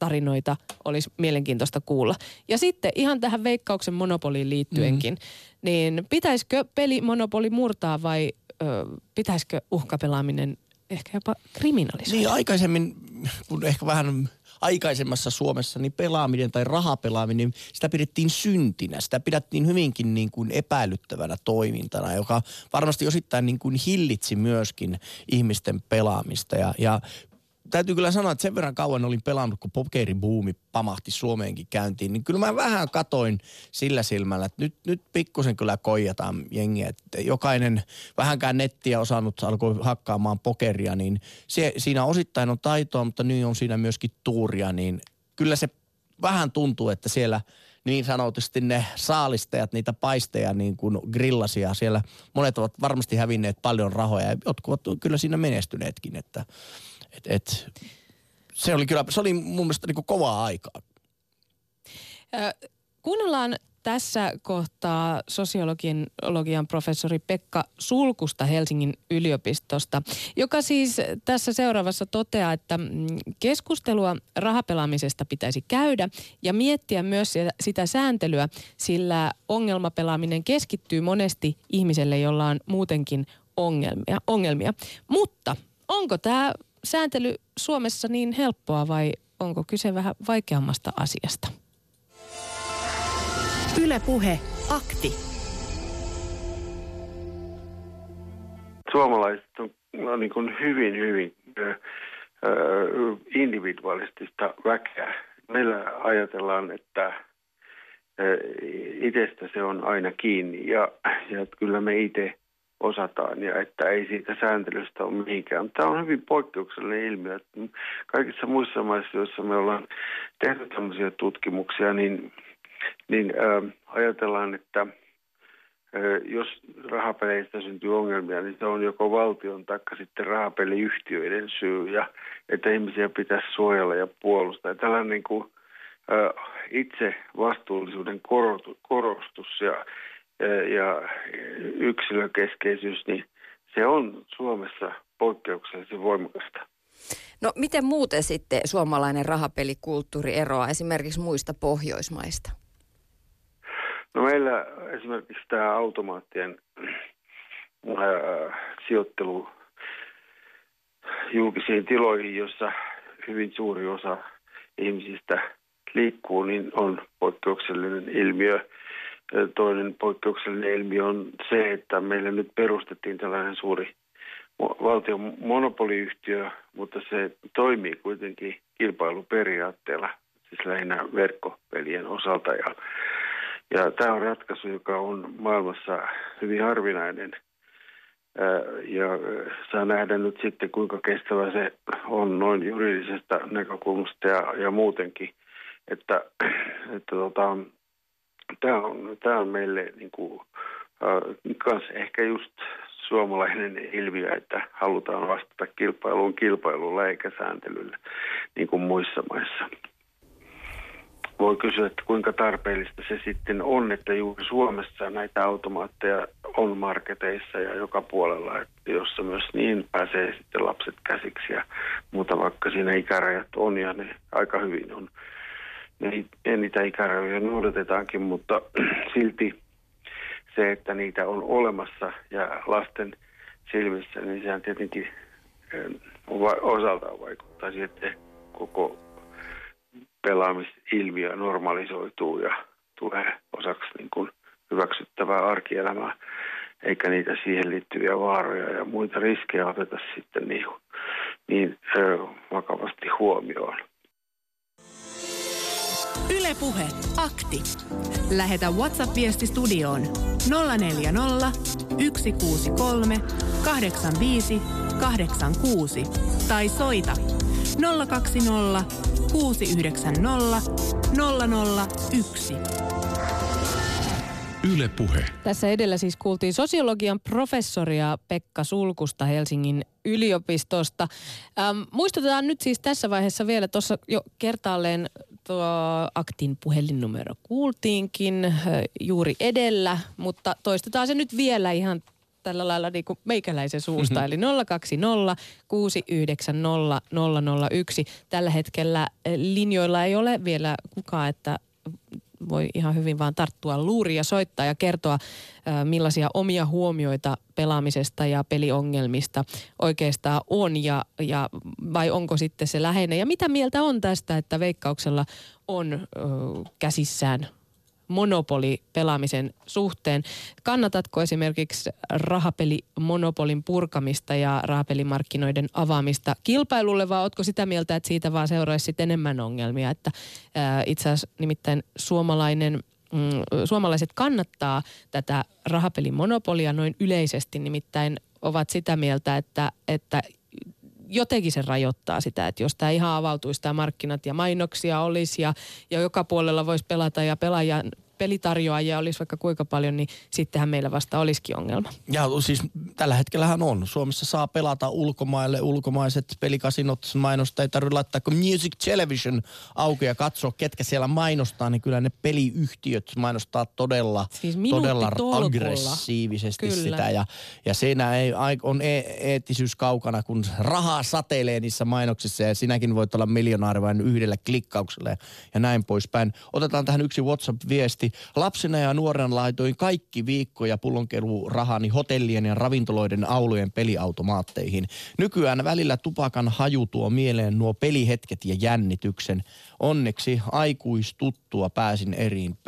selviytymistarinoita olisi mielenkiintoista kuulla. Ja sitten ihan tähän veikkauksen monopoliin liittyenkin, mm. niin pitäisikö pelimonopoli murtaa vai ö, pitäisikö uhkapelaaminen ehkä jopa kriminalisoida? Niin aikaisemmin, kun ehkä vähän aikaisemmassa Suomessa, niin pelaaminen tai rahapelaaminen, sitä pidettiin syntinä. Sitä pidettiin hyvinkin niin kuin epäilyttävänä toimintana, joka varmasti osittain niin kuin hillitsi myöskin ihmisten pelaamista. Ja, ja täytyy kyllä sanoa, että sen verran kauan olin pelannut, kun pokeribuumi pamahti Suomeenkin käyntiin, niin kyllä mä vähän katoin sillä silmällä, että nyt, nyt pikkusen kyllä koijataan jengiä. Että jokainen vähänkään nettiä osannut alkoi hakkaamaan pokeria, niin se, siinä osittain on taitoa, mutta niin on siinä myöskin tuuria, niin kyllä se vähän tuntuu, että siellä niin sanotusti ne saalistajat, niitä paisteja niin kuin grillasia. Siellä monet ovat varmasti hävinneet paljon rahoja ja jotkut ovat kyllä siinä menestyneetkin, että et, et, se oli kyllä, se oli mun mielestä niin kovaa aikaa. kuunnellaan tässä kohtaa sosiologian professori Pekka Sulkusta Helsingin yliopistosta, joka siis tässä seuraavassa toteaa, että mm, keskustelua rahapelaamisesta pitäisi käydä ja miettiä myös sitä sääntelyä, sillä ongelmapelaaminen keskittyy monesti ihmiselle, jolla on muutenkin ongelmia. ongelmia. Mutta onko tämä sääntely Suomessa niin helppoa vai onko kyse vähän vaikeammasta asiasta? Ylepuhe akti. Suomalaiset on, on niin kuin hyvin, hyvin äh, individualistista väkeä. Meillä ajatellaan, että itsestä se on aina kiinni ja, ja kyllä me itse osataan ja että ei siitä sääntelystä ole mihinkään. Tämä on hyvin poikkeuksellinen ilmiö. Että kaikissa muissa maissa, joissa me ollaan tehty tämmöisiä tutkimuksia, niin, niin äh, ajatellaan, että äh, jos rahapeleistä syntyy ongelmia, niin se on joko valtion tai sitten rahapeliyhtiöiden syy ja että ihmisiä pitäisi suojella ja puolustaa. Ja tällainen niin kuin, äh, itse vastuullisuuden korostus ja ja yksilökeskeisyys, niin se on Suomessa poikkeuksellisen voimakasta. No miten muuten sitten suomalainen rahapelikulttuuri eroaa esimerkiksi muista Pohjoismaista? No meillä esimerkiksi tämä automaattien ää, sijoittelu julkisiin tiloihin, jossa hyvin suuri osa ihmisistä liikkuu, niin on poikkeuksellinen ilmiö. Toinen poikkeuksellinen ilmiö on se, että meillä nyt perustettiin tällainen suuri valtion monopoliyhtiö, mutta se toimii kuitenkin kilpailuperiaatteella, siis lähinnä verkkopelien osalta. Ja, ja tämä on ratkaisu, joka on maailmassa hyvin harvinainen. Ja saa nähdä nyt sitten, kuinka kestävä se on noin juridisesta näkökulmasta ja, ja muutenkin. Että, että tota, tämä on, tämä on meille niin kuin, äh, ehkä just suomalainen ilmiö, että halutaan vastata kilpailuun kilpailulla eikä sääntelyllä niin kuin muissa maissa. Voi kysyä, että kuinka tarpeellista se sitten on, että juuri Suomessa näitä automaatteja on marketeissa ja joka puolella, että jossa myös niin pääsee sitten lapset käsiksi ja muuta, vaikka siinä ikärajat on ja ne aika hyvin on niitä ikärajoja noudatetaankin, mutta (clears throat) silti se, että niitä on olemassa ja lasten silmissä, niin sehän tietenkin osaltaan vaikuttaa siihen, että koko pelaamisilmiö normalisoituu ja tulee osaksi niin kuin hyväksyttävää arkielämää, eikä niitä siihen liittyviä vaaroja ja muita riskejä oteta sitten niin, niin vakavasti huomioon. Ylepuhe akti. Lähetä WhatsApp-viesti studioon 040 163 85 86 tai soita 020 690 001. Yle Puhe. Tässä edellä siis kuultiin sosiologian professoria Pekka Sulkusta Helsingin yliopistosta. Ähm, muistutetaan nyt siis tässä vaiheessa vielä, tuossa jo kertaalleen tuo aktin puhelinnumero kuultiinkin juuri edellä, mutta toistetaan se nyt vielä ihan tällä lailla niin kuin meikäläisen suusta, eli 020 690 001. Tällä hetkellä linjoilla ei ole vielä kukaan, että voi ihan hyvin vaan tarttua luuriin ja soittaa ja kertoa, millaisia omia huomioita pelaamisesta ja peliongelmista oikeastaan on ja, ja vai onko sitten se läheinen. Ja mitä mieltä on tästä, että Veikkauksella on ö, käsissään monopoli pelaamisen suhteen. Kannatatko esimerkiksi rahapelimonopolin purkamista ja rahapelimarkkinoiden avaamista kilpailulle vai oletko sitä mieltä, että siitä vaan seuraisi enemmän ongelmia? Että ää, itse asiassa nimittäin suomalainen mm, suomalaiset kannattaa tätä rahapelimonopolia noin yleisesti, nimittäin ovat sitä mieltä, että, että jotenkin se rajoittaa sitä, että jos tämä ihan avautuisi tämä markkinat ja mainoksia olisi ja, ja joka puolella voisi pelata ja pelaajan pelitarjoajia olisi vaikka kuinka paljon, niin sittenhän meillä vasta olisikin ongelma. Ja siis tällä hetkellähän on. Suomessa saa pelata ulkomaille. Ulkomaiset pelikasinot mainosta ei tarvitse laittaa kuin Music Television auki ja katsoa, ketkä siellä mainostaa. Niin kyllä ne peliyhtiöt mainostaa todella, Siis todella aggressiivisesti Kyllä. sitä. Ja, ja siinä ei, on e- eettisyys kaukana, kun rahaa satelee niissä mainoksissa ja sinäkin voit olla miljonaari vain yhdellä klikkauksella ja, ja näin poispäin. Otetaan tähän yksi WhatsApp-viesti. Lapsena ja nuorena laitoin kaikki viikkoja pullonkelurahani hotellien ja ravintoloiden aulujen peliautomaatteihin. Nykyään välillä tupakan haju tuo mieleen nuo pelihetket ja jännityksen. Onneksi aikuistuttua pääsin eriin,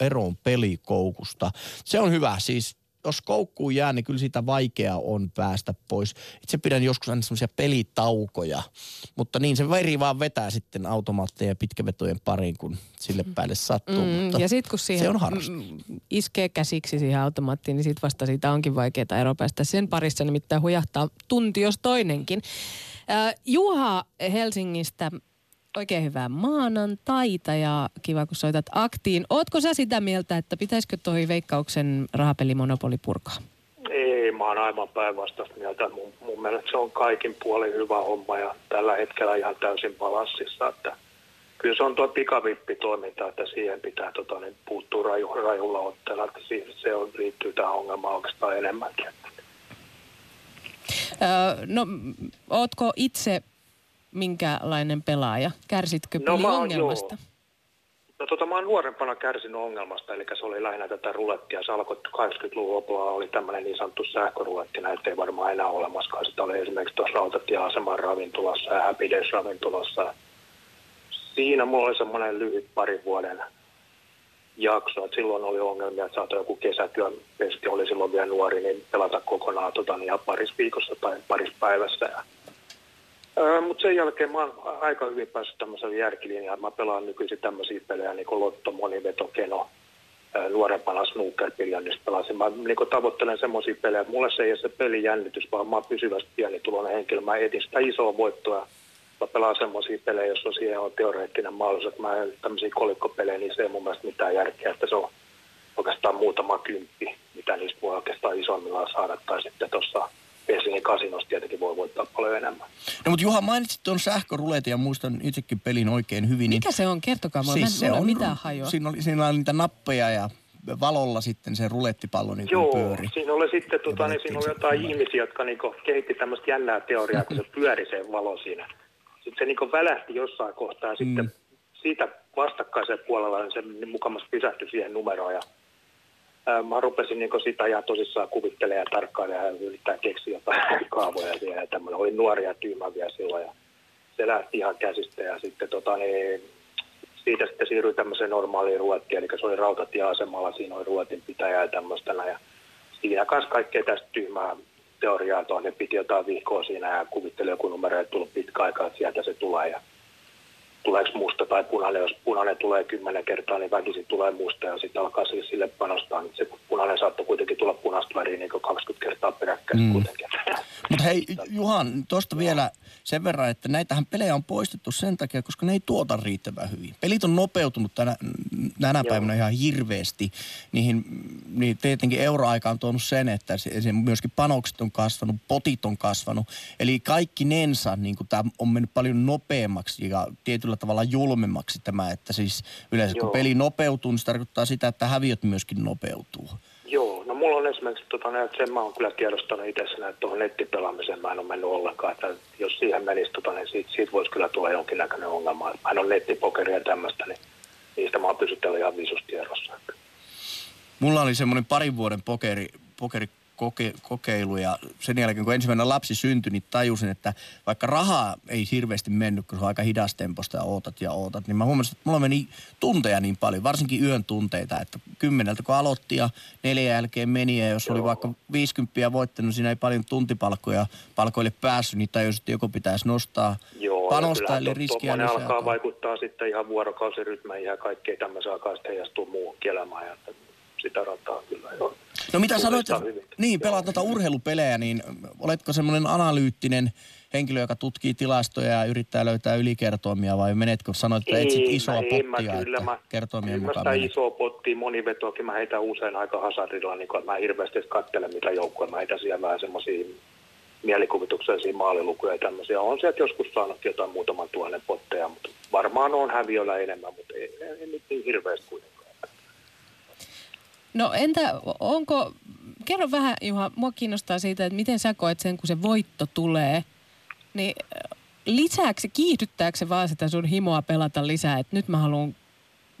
eroon pelikoukusta. Se on hyvä, siis jos koukkuun jää, niin kyllä siitä vaikea on päästä pois. Itse pidän joskus aina semmoisia pelitaukoja, mutta niin se veri vaan vetää sitten automaatteja ja pitkävetojen pariin, kun sille päälle sattuu. Mm, mutta ja sitten kun siihen se on harrastus. mm, iskee käsiksi siihen automaattiin, niin sitten vasta siitä onkin vaikeaa ero päästä. Sen parissa nimittäin hujahtaa tunti jos toinenkin. Äh, Juha Helsingistä, oikein hyvää maanantaita ja kiva kun soitat aktiin. Ootko sä sitä mieltä, että pitäisikö toi veikkauksen rahapelimonopoli purkaa? Ei, mä oon aivan päinvastaista mieltä. Mun, mun mielestä se on kaikin puolin hyvä homma ja tällä hetkellä ihan täysin balanssissa. Että kyllä se on tuo pikavippitoiminta, että siihen pitää tota, niin puuttua raju, rajulla otteella. Että siihen, se on, liittyy tähän ongelmaan oikeastaan enemmänkin. Öö, no, ootko itse minkälainen pelaaja? Kärsitkö No, joo. No tota, mä oon nuorempana kärsinyt ongelmasta, eli se oli lähinnä tätä rulettia. Se alkoi 80-luvun lopulla, oli tämmöinen niin sanottu sähköruletti, näitä ei varmaan enää olemaskaan. Sitä oli esimerkiksi tuossa rautatieaseman ravintolassa ja Happy Days ravintolassa. Siinä mulla oli semmoinen lyhyt parin vuoden jakso, että silloin oli ongelmia, että saattoi joku kesätyön, oli silloin vielä nuori, niin pelata kokonaan tota, niin ihan parissa viikossa tai parissa päivässä. Ja mutta sen jälkeen mä oon aika hyvin päässyt tämmöiselle järkilinjaan. Mä pelaan nykyisin tämmöisiä pelejä niin kuin Lotto, Moniveto, Keno, ää, nuorempana snooker niin pelasin. Mä niin kuin tavoittelen semmoisia pelejä, mulle se ei ole se pelijännitys, vaan mä oon pysyvästi pienituloinen henkilö. Mä etin sitä isoa voittoa. Mä pelaan semmoisia pelejä, jos on siihen on teoreettinen mahdollisuus, mä en tämmöisiä kolikkopelejä, niin se ei mun mielestä mitään järkeä, että se on oikeastaan muutama kymppi, mitä niistä voi oikeastaan isommillaan saada. Tai sitten tuossa Helsingin kasinossa tietenkin voi voittaa paljon enemmän. No mutta Juha, mainitsit tuon sähköruletin ja muistan itsekin pelin oikein hyvin. Niin Mikä se on? Kertokaa mulle. Siis mä en ole mitään hajoa. Siinä oli, siinä oli niitä nappeja ja valolla sitten se rulettipallo niin Joo, pyöri. siinä oli sitten tota, niin siinä oli se jotain numero. ihmisiä, jotka niinku kehitti tämmöistä jännää teoriaa, kun se pyöri se valo siinä. Sitten se niinku välähti jossain kohtaa ja sitten Mm. siitä vastakkaisen puolella niin se mukamassa pysähtyi siihen numeroon. Ja, mä rupesin niinku sitä ihan tosissaan kuvittelemaan ja tarkkailemaan ja yrittää keksiä jotain (laughs) kaavoja siihen. Ja tämmöinen oli nuoria ja tyymä vielä silloin ja se lähti ihan käsistä ja sitten tota, niin, siitä sitten siirryi tämmöiseen normaaliin ruottiin, eli se oli rautatieasemalla, siinä oli ruotin pitäjä ja tämmöistä. Ja siinä kanssa kaikkea tästä tyhmää teoriaa tuonne piti jotain vihkoa siinä ja kuvitteli joku numero, että tullut pitkä aikaa, että sieltä se tulee. Ja tuleeko musta tai punainen. Jos punainen tulee kymmenen kertaa, niin väkisin tulee musta ja sitten alkaa sille, sille panostaa. Niin se punainen saattaa kuitenkin tulla punaista väriä niin 20 kertaa peräkkäin mm. kuitenkin. (laughs) Mutta hei Juhan, tuosta vielä sen verran, että näitähän pelejä on poistettu sen takia, koska ne ei tuota riittävän hyvin. Pelit on nopeutunut tänä, tänä päivänä ihan hirveästi. Niihin, niin tietenkin euroaika on tuonut sen, että se, se myöskin panokset on kasvanut, potit on kasvanut. Eli kaikki nensa, niin tämä on mennyt paljon nopeammaksi ja tietyllä tavalla julmemmaksi tämä, että siis yleensä Joo. kun peli nopeutuu, niin se tarkoittaa sitä, että häviöt myöskin nopeutuu. Joo, no mulla on esimerkiksi, tota, että sen mä oon kyllä tiedostanut itse että tuohon nettipelaamiseen mä en ole mennyt ollenkaan, että jos siihen menisi, tota, niin siitä, siitä voisi kyllä tulla jonkinnäköinen ongelma. Mä en ole nettipokeria ja tämmöistä, niin niistä mä oon pysytellyt ihan visusti erossa. Mulla oli semmoinen parin vuoden pokeri, pokeri koke, kokeilu ja sen jälkeen kun ensimmäinen lapsi syntyi, niin tajusin, että vaikka rahaa ei hirveästi mennyt, kun se on aika hidastemposta ja ootat ja ootat, niin mä huomasin, että mulla meni tunteja niin paljon, varsinkin yön tunteita, että kymmeneltä kun aloitti ja neljän jälkeen meni ja jos Joo. oli vaikka 50 voittanut, niin siinä ei paljon tuntipalkkoja palkoille päässyt, niin tajusin, että joku pitäisi nostaa Joo, panosta, eli riskiä lisää. alkaa vaikuttaa sitten ihan vuorokausirytmään ja kaikkea tämmöisiä alkaa sitten heijastua muuhun elämään ja sitä rataa kyllä jo. No mitä sanoit, niin pelaat noita urheilupelejä, niin oletko semmoinen analyyttinen henkilö, joka tutkii tilastoja ja yrittää löytää ylikertoimia vai menetkö, sanoit, että etsit isoa ei, pottia, mä, kyllä, että mä, kertoimien kyllä mukaan mä sitä isoa pottia, monivetoakin mä heitän usein aika hasardilla, niin kun mä hirveästi katsele mitä joukkoja, mä heitän siellä vähän semmoisia mielikuvituksellisia maalilukuja ja tämmöisiä. On sieltä joskus saanut jotain muutaman tuhannen potteja, mutta varmaan on häviöllä enemmän, mutta ei, ei, ei niin hirveästi kuitenkaan. No entä onko, kerro vähän Juha, mua kiinnostaa siitä, että miten sä koet sen, kun se voitto tulee, niin äh, lisääkö kiihdyttääkö se vaan sitä sun himoa pelata lisää, että nyt mä haluan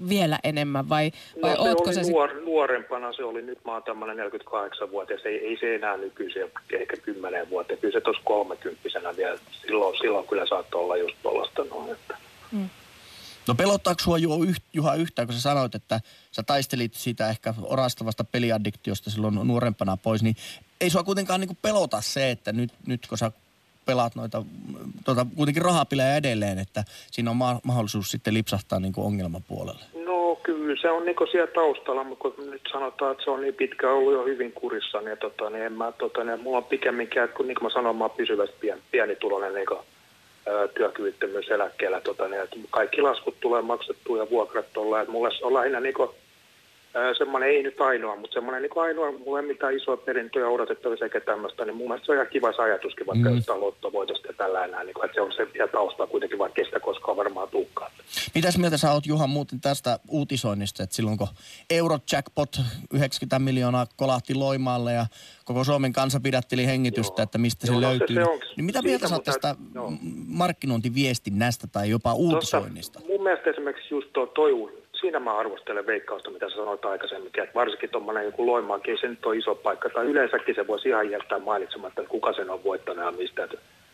vielä enemmän vai, vai no, se ootko se... Nuor, nuorempana se oli, nyt mä oon tämmöinen 48-vuotias, ei, ei se enää nykyisiä ehkä 10 vuotta, kyllä se tuossa 30 vielä, silloin, silloin kyllä saattoi olla just tuollaista noin, että... Mm. No pelottaako sua Juha yhtään, kun sä sanoit, että sä taistelit siitä ehkä orastavasta peliaddiktiosta silloin nuorempana pois, niin ei sua kuitenkaan niin pelota se, että nyt, nyt kun sä pelaat noita tuota, kuitenkin rahapilejä edelleen, että siinä on ma- mahdollisuus sitten lipsahtaa niin kuin ongelmapuolelle? No kyllä se on niin siellä taustalla, mutta kun nyt sanotaan, että se on niin pitkä ollut jo hyvin kurissa, niin, tota, niin en mä, tota, niin mulla on pikemminkin, kun niin kuin mä sanoin, mä oon pysyvästi pien, pienituloinen niin työkyvyttömyyseläkkeellä. Tota, niin, että kaikki laskut tulee maksettua ja vuokrat. Että mulle on lähinnä niin kuin, semmoinen, ei nyt ainoa, mutta semmoinen niin ainoa, mulla ei mitään isoa perintöä odotettavissa eikä tämmöistä, niin mun mielestä se on ihan kiva se ajatuskin, vaikka mm. jostain lottovoitosta ja tällä enää, niin kuin, että se on se ja taustaa kuitenkin, vaikka kestä koskaan varmaan tuukkaan. Mitäs mieltä sä oot Juha muuten tästä uutisoinnista, että silloin kun Eurojackpot 90 miljoonaa kolahti Loimaalle ja koko Suomen kansa pidätteli hengitystä, Joo. että mistä Joo, se no löytyy. Se, se on, niin mitä mieltä sä oot tästä markkinointiviestinnästä tai jopa uutisoinnista? Tuossa, mun mielestä esimerkiksi just tuo toi siinä mä arvostelen veikkausta, mitä sä sanoit aikaisemmin, että varsinkin tuommoinen joku loimaakin, se nyt on iso paikka, tai yleensäkin se voisi ihan jättää mainitsematta, että kuka sen on voittanut ja mistä.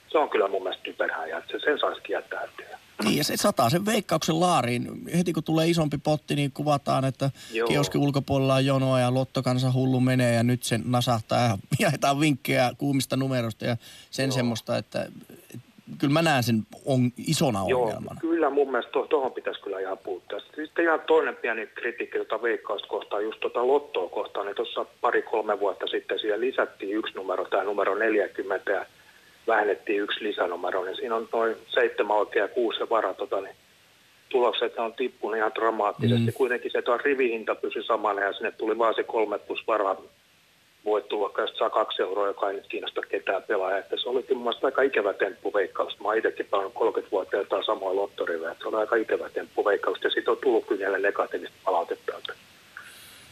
Se on kyllä mun mielestä typerää ja se, sen saisikin jättää ettei. Niin ja se sataa sen veikkauksen laariin. Heti kun tulee isompi potti, niin kuvataan, että Joo. kioski ulkopuolella on jonoa ja lottokansa hullu menee ja nyt sen nasahtaa ja (laughs) jaetaan vinkkejä kuumista numeroista ja sen Joo. semmoista, että kyllä mä näen sen on, isona Joo, ongelmana. kyllä mun mielestä tuohon to, pitäisi kyllä ihan puuttua. Sitten ihan toinen pieni kritiikki jota veikkausta kohtaan, just tuota lottoa kohtaan, niin tuossa pari-kolme vuotta sitten siihen lisättiin yksi numero, tämä numero 40 ja vähennettiin yksi lisänumero, niin siinä on noin seitsemän oikea kuusi vara, tota, niin tulokset on tippunut ihan dramaattisesti. Mm. Kuitenkin se tuo rivihinta pysyi samana ja sinne tuli vaan se kolme plus vara voittu, vaikka jos saa kaksi euroa, joka ei nyt kiinnosta ketään pelaa. Että se oli mun mielestä aika ikävä temppu veikkaus. Mä itsekin pelannut 30 vuotta jotain samoin lottorivejä. Se oli aika ikävä temppu veikkaus ja siitä on tullut kyllä negatiivista palautetta.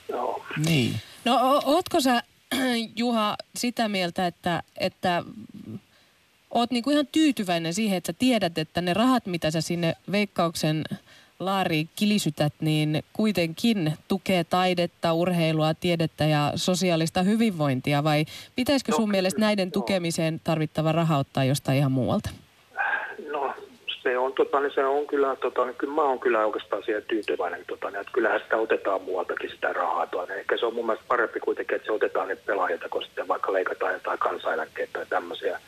Joo. Niin. No ootko sä, (clears throat) Juha, sitä mieltä, että, että oot niinku ihan tyytyväinen siihen, että sä tiedät, että ne rahat, mitä sä sinne veikkauksen Laari kilisytät, niin kuitenkin tukee taidetta, urheilua, tiedettä ja sosiaalista hyvinvointia vai pitäisikö sun no, mielestä näiden no. tukemiseen tarvittava raha ottaa jostain ihan muualta? No se on, tota, niin se on kyllä, tota, niin kyllä mä oon kyllä oikeastaan siihen tyytyväinen, tota, niin, että kyllähän sitä otetaan muualtakin sitä rahaa. Tuonne. Ehkä se on mun mielestä parempi kuitenkin, että se otetaan ne pelaajat, kun sitten vaikka leikataan jotain kansaneläkkeitä tai tämmöisiä,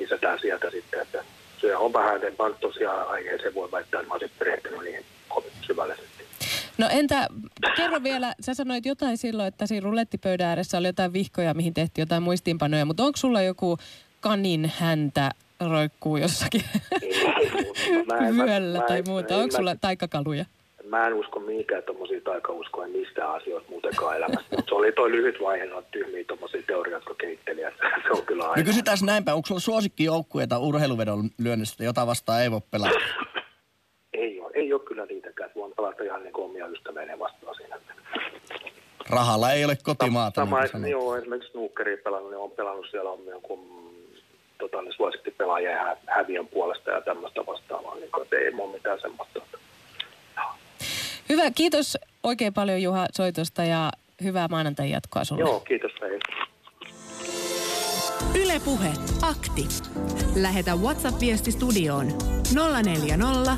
lisätään sieltä sitten, että se on vähän, että mä tosiaan aiheeseen voi väittää, että mä olisin perehtynyt niin kovin syvällisesti. No entä, kerro vielä, sä sanoit jotain silloin, että siinä rulettipöydän ääressä oli jotain vihkoja, mihin tehtiin jotain muistiinpanoja, mutta onko sulla joku kanin häntä roikkuu jossakin vyöllä tai muuta? Onko sulla taikakaluja? Mä en usko mihinkään tuommoisia taikauskoja mistään asioista muutenkaan elämässä, mutta se oli toi lyhyt vaihe, no tyhmiä tuommoisia teorioita, jotka kehitteli, (laughs) se on kyllä aina. No kysytään näinpä, onko sulla suosikkijoukkueita urheiluvedon lyönnistä, jota vastaan ei voi pelata? (laughs) ei ole, ei ole kyllä niitäkään, voin pelata ihan niin omia ystäviä vastaan siinä. Rahalla ei ole kotimaata. Sama, niin joo, esimerkiksi snookeria pelannut, niin on pelannut siellä on jonkun tota, niin suosikki pelaajia hä- häviön puolesta ja tämmöistä vastaavaa, niin kuin, ei ole mitään semmoista. Hyvä, kiitos oikein paljon Juha soitosta ja hyvää maanantai jatkoa sulle. Joo, kiitos hei. Ylepuhe akti. Lähetä WhatsApp-viesti studioon 040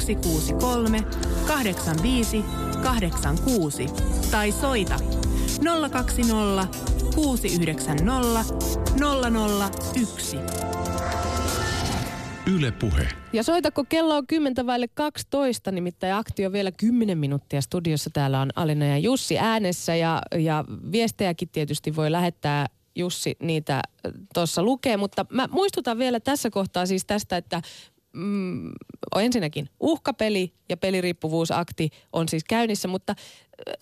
163 85 86 tai soita 020 690 001. Yle Puhe. Ja soitako kello on 10 vaille 12, nimittäin akti on vielä 10 minuuttia studiossa. Täällä on Alina ja Jussi äänessä ja, ja viestejäkin tietysti voi lähettää Jussi niitä tuossa lukee, mutta mä muistutan vielä tässä kohtaa siis tästä, että mm, ensinnäkin uhkapeli ja peliriippuvuusakti on siis käynnissä, mutta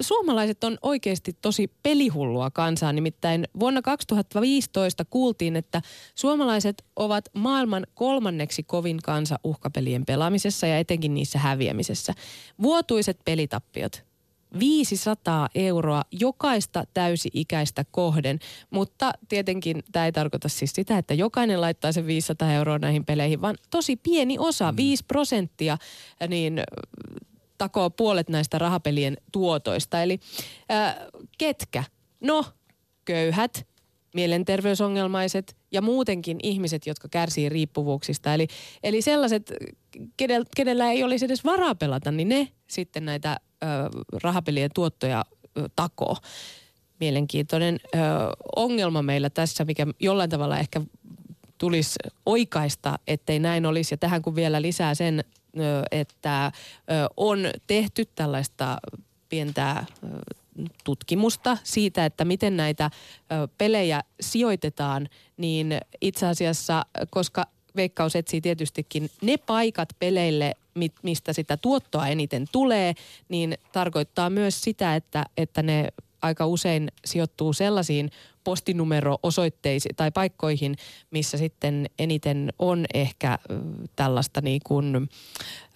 suomalaiset on oikeasti tosi pelihullua kansaa. Nimittäin vuonna 2015 kuultiin, että suomalaiset ovat maailman kolmanneksi kovin kansa uhkapelien pelaamisessa ja etenkin niissä häviämisessä. Vuotuiset pelitappiot 500 euroa jokaista täysi-ikäistä kohden, mutta tietenkin tämä ei tarkoita siis sitä, että jokainen laittaa sen 500 euroa näihin peleihin, vaan tosi pieni osa, 5 prosenttia, niin takoo puolet näistä rahapelien tuotoista. Eli äh, ketkä? No, köyhät, mielenterveysongelmaiset ja muutenkin ihmiset, jotka kärsii riippuvuuksista. Eli, eli sellaiset, kenellä, kenellä ei olisi edes varaa pelata, niin ne sitten näitä ö, rahapelien tuottoja ö, takoo. Mielenkiintoinen ö, ongelma meillä tässä, mikä jollain tavalla ehkä tulisi oikaista, ettei näin olisi. Ja tähän kun vielä lisää sen, ö, että ö, on tehty tällaista pientä tutkimusta siitä, että miten näitä pelejä sijoitetaan, niin itse asiassa, koska Veikkaus etsii tietystikin ne paikat peleille, mistä sitä tuottoa eniten tulee, niin tarkoittaa myös sitä, että, että ne aika usein sijoittuu sellaisiin postinumero-osoitteisiin tai paikkoihin, missä sitten eniten on ehkä tällaista niin kuin,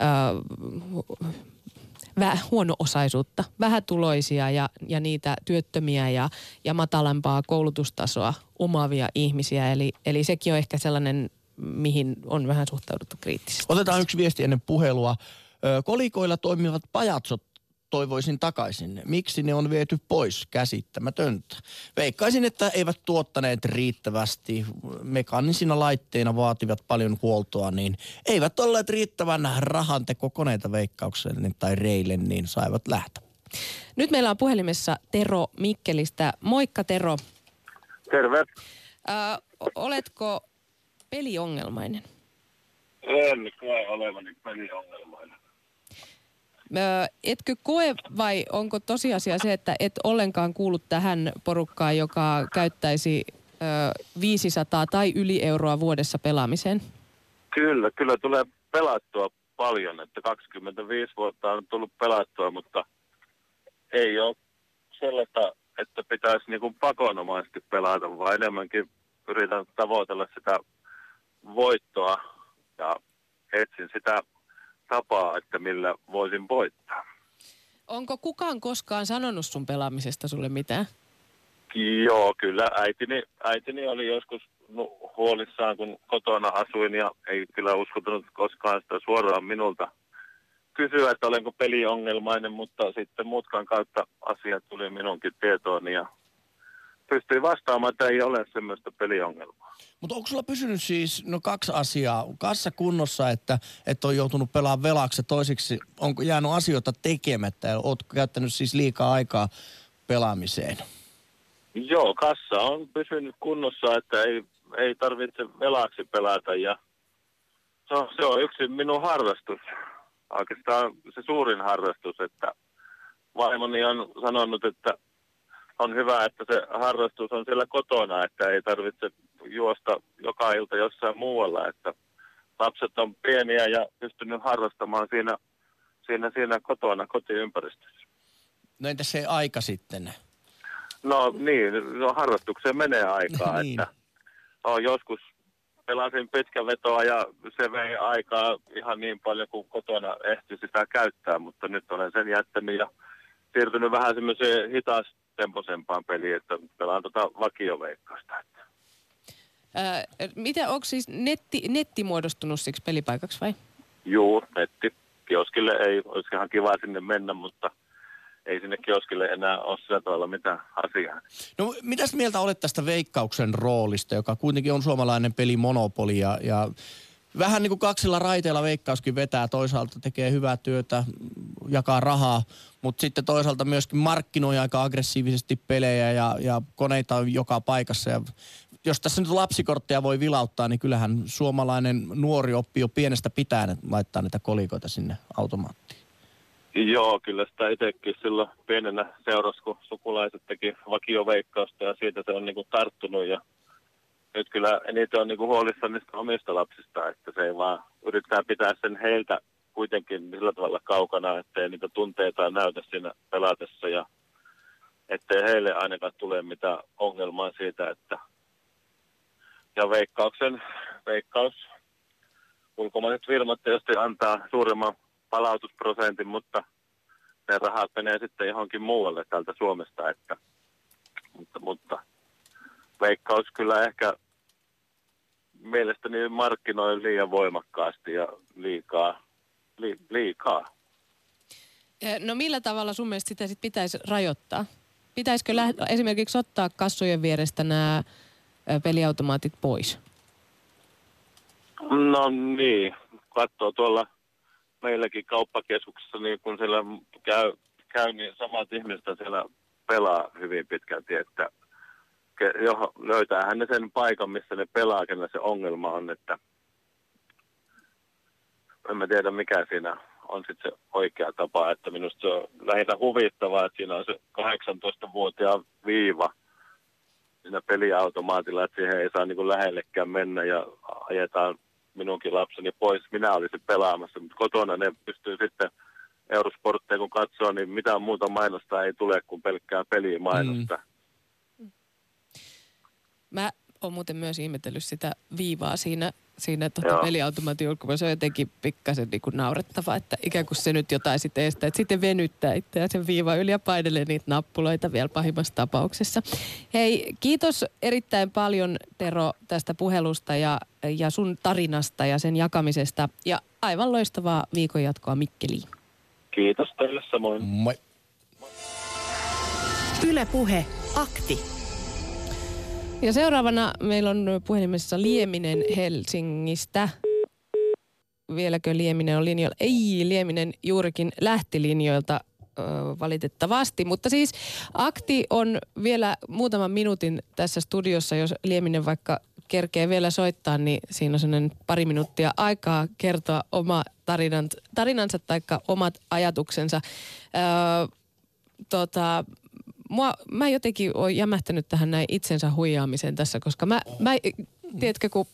äh, vä, huono-osaisuutta, vähätuloisia ja, ja niitä työttömiä ja, ja matalampaa koulutustasoa omaavia ihmisiä. Eli, eli sekin on ehkä sellainen, mihin on vähän suhtauduttu kriittisesti. Otetaan yksi viesti ennen puhelua. Kolikoilla toimivat pajatsot toivoisin takaisin. Miksi ne on viety pois? Käsittämätöntä. Veikkaisin, että eivät tuottaneet riittävästi. Mekaanisina laitteina vaativat paljon huoltoa, niin eivät olleet riittävän rahantekokoneita veikkaukselle tai reille, niin saivat lähteä. Nyt meillä on puhelimessa Tero Mikkelistä. Moikka Tero. Terve. Ö, oletko peliongelmainen? En koe olevani peliongelmainen. Etkö koe vai onko tosiasia se, että et ollenkaan kuulu tähän porukkaan, joka käyttäisi 500 tai yli euroa vuodessa pelaamiseen? Kyllä, kyllä tulee pelattua paljon, että 25 vuotta on tullut pelattua, mutta ei ole sellaista, että pitäisi niin pakonomaisesti pelata, vaan enemmänkin yritän tavoitella sitä voittoa ja etsin sitä tapaa, että millä voisin voittaa. Onko kukaan koskaan sanonut sun pelaamisesta sulle mitään? Joo, kyllä. Äitini, äitini oli joskus huolissaan, kun kotona asuin ja ei kyllä uskutunut koskaan sitä suoraan minulta kysyä, että olenko peliongelmainen, mutta sitten mutkan kautta asiat tuli minunkin tietooni ja pystyi vastaamaan, että ei ole semmoista peliongelmaa. Mutta onko sulla pysynyt siis, no kaksi asiaa, kassa kunnossa, että, että on joutunut pelaamaan velaksi, toisiksi onko jäänyt asioita tekemättä ja ootko käyttänyt siis liikaa aikaa pelaamiseen? Joo, kassa on pysynyt kunnossa, että ei, ei tarvitse velaksi pelata ja se on, se on yksi minun harrastus. Oikeastaan se suurin harrastus, että vaimoni on sanonut, että on hyvä, että se harrastus on siellä kotona, että ei tarvitse juosta joka ilta jossain muualla, että lapset on pieniä ja pystynyt harrastamaan siinä, siinä, siinä kotona kotiympäristössä. No entäs se aika sitten? No niin, no harrastukseen menee aikaa, (laughs) Niin. että no, joskus pelasin pitkänvetoa ja se vei aikaa ihan niin paljon kuin kotona ehti sitä käyttää, mutta nyt olen sen jättänyt ja siirtynyt vähän semmoiseen hitaastemposempaan peliin, että pelaan tota vakioveikkausta. Miten, onko siis netti, netti muodostunut siksi pelipaikaksi vai? Juu, netti. Kioskille ei olisi ihan kiva sinne mennä, mutta ei sinne kioskille enää ole sillä tavalla mitään asiaa. No mitäs mieltä olet tästä veikkauksen roolista, joka kuitenkin on suomalainen pelimonopoli ja, ja vähän niin kuin kaksilla raiteilla veikkauskin vetää. Toisaalta tekee hyvää työtä, jakaa rahaa, mutta sitten toisaalta myöskin markkinoi aika aggressiivisesti pelejä ja, ja koneita on joka paikassa. Ja jos tässä nyt lapsikortteja voi vilauttaa, niin kyllähän suomalainen nuori oppii jo pienestä pitäen että laittaa niitä kolikoita sinne automaattiin. Joo, kyllä sitä itsekin silloin pienenä seurassa, kun sukulaiset teki vakioveikkausta ja siitä se on niin kuin tarttunut. Ja nyt kyllä eniten on niin kuin huolissaan niistä omista lapsista, että se ei vaan yrittää pitää sen heiltä kuitenkin sillä tavalla kaukana, ettei niitä tunteita näytä siinä pelatessa ja ettei heille ainakaan tule mitään ongelmaa siitä, että ja veikkauksen, veikkaus, ulkomaiset firmat tietysti antaa suuremman palautusprosentin, mutta ne rahat menee sitten johonkin muualle täältä Suomesta, että, mutta, mutta veikkaus kyllä ehkä mielestäni markkinoi liian voimakkaasti ja liikaa, li, liikaa. No millä tavalla sun mielestä sitä sit pitäisi rajoittaa? Pitäisikö läht- esimerkiksi ottaa kassojen vierestä nämä peliautomaatit pois? No niin, katsoo tuolla meilläkin kauppakeskuksessa, niin kun siellä käy, käy niin samat ihmiset siellä pelaa hyvin pitkälti, että löytäähän ne sen paikan, missä ne pelaa, kenellä se ongelma on, että en mä tiedä mikä siinä on sitten se oikea tapa, että minusta se on lähinnä huvittavaa, että siinä on se 18-vuotiaan viiva siinä peliautomaatilla, että siihen ei saa niin kuin lähellekään mennä ja ajetaan minunkin lapseni pois. Minä olisin pelaamassa, mutta kotona ne pystyy sitten Eurosportteja kun katsoo, niin mitään muuta mainosta ei tule kuin pelkkää pelimainosta. Mm. Mä oon muuten myös ihmetellyt sitä viivaa siinä, siinä tuota Joo. peliautomaatin ulkopuolella. Se on jotenkin pikkasen niin kuin naurettava, että ikään kuin se nyt jotain sitten estää. Että sitten venyttää itseään sen viiva yli ja painelee niitä nappuloita vielä pahimmassa tapauksessa. Hei, kiitos erittäin paljon Tero tästä puhelusta ja, ja sun tarinasta ja sen jakamisesta. Ja aivan loistavaa viikon jatkoa Mikkeliin. Kiitos teille samoin. Moi. Yle Puhe, akti. Ja seuraavana meillä on puhelimessa Lieminen Helsingistä. Vieläkö Lieminen on linjoilla? Ei, Lieminen juurikin lähti linjoilta valitettavasti. Mutta siis akti on vielä muutaman minuutin tässä studiossa, jos Lieminen vaikka kerkee vielä soittaa, niin siinä on sellainen pari minuuttia aikaa kertoa oma tarinan, tarinansa tai omat ajatuksensa. Öö, tota, mua, mä jotenkin oon jämähtänyt tähän näin itsensä huijaamiseen tässä, koska mä, mä tiedätkö, kun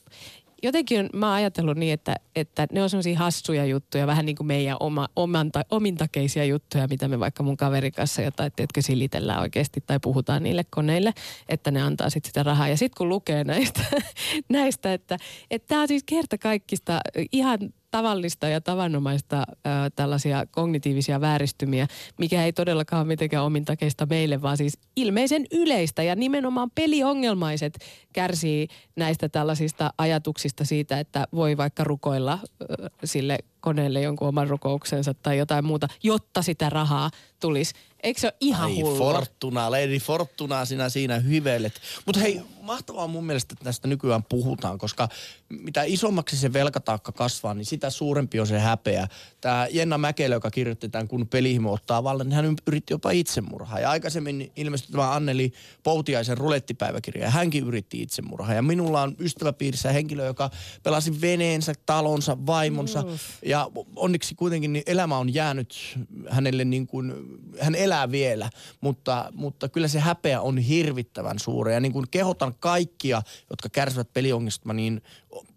jotenkin on, mä oon ajatellut niin, että, että ne on semmoisia hassuja juttuja, vähän niin kuin meidän oma, omanta, omintakeisia juttuja, mitä me vaikka mun kaverin kanssa jotain, tiedätkö, silitellään oikeasti tai puhutaan niille koneille, että ne antaa sitten sitä rahaa. Ja sitten kun lukee näistä, (laughs) näistä että tämä on siis kerta kaikista ihan tavallista ja tavanomaista ö, tällaisia kognitiivisia vääristymiä, mikä ei todellakaan ole mitenkään omintakeista meille, vaan siis ilmeisen yleistä. Ja nimenomaan peliongelmaiset kärsii näistä tällaisista ajatuksista siitä, että voi vaikka rukoilla ö, sille koneelle jonkun oman rukouksensa tai jotain muuta, jotta sitä rahaa tulisi. Eikö se ole ihan Ai hullua? Fortuna, Lady Fortuna sinä siinä hyvelet. Mutta hei, mahtavaa mun mielestä, että tästä nykyään puhutaan, koska mitä isommaksi se velkataakka kasvaa, niin sitä suurempi on se häpeä. Tämä Jenna Mäkelä, joka kirjoitti tämän, kun pelihimo ottaa vallan, niin hän yritti jopa itsemurhaa. Ja aikaisemmin ilmestyi tämä Anneli Poutiaisen rulettipäiväkirja, ja hänkin yritti itsemurhaa. Ja minulla on ystäväpiirissä henkilö, joka pelasi veneensä, talonsa, vaimonsa. Ja onneksi kuitenkin niin elämä on jäänyt hänelle niin kuin, hän elää vielä, mutta, mutta kyllä se häpeä on hirvittävän suuri. Ja niin kuin kehotan kaikkia, jotka kärsivät peliongelmista, niin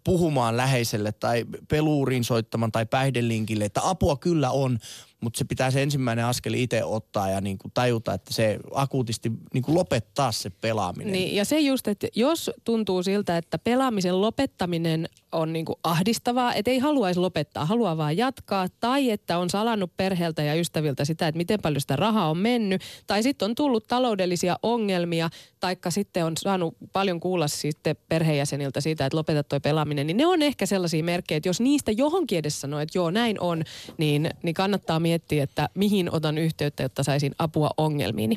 puhumaan läheiselle tai peluuriin soittamaan tai päihdelinkille, että apua kyllä on, mutta se pitää se ensimmäinen askel itse ottaa ja niin kuin tajuta, että se akuutisti niin kuin lopettaa se pelaaminen. Niin, ja se just, että jos tuntuu siltä, että pelaamisen lopettaminen on niinku ahdistavaa, että ei haluaisi lopettaa, haluaa vaan jatkaa, tai että on salannut perheeltä ja ystäviltä sitä, että miten paljon sitä rahaa on mennyt, tai sitten on tullut taloudellisia ongelmia, taikka sitten on saanut paljon kuulla sitten perheenjäseniltä siitä, että lopeta toi pelaaminen, niin ne on ehkä sellaisia merkkejä, että jos niistä johonkin edes sanoo, että joo näin on, niin, niin kannattaa miettiä, että mihin otan yhteyttä, jotta saisin apua ongelmiini.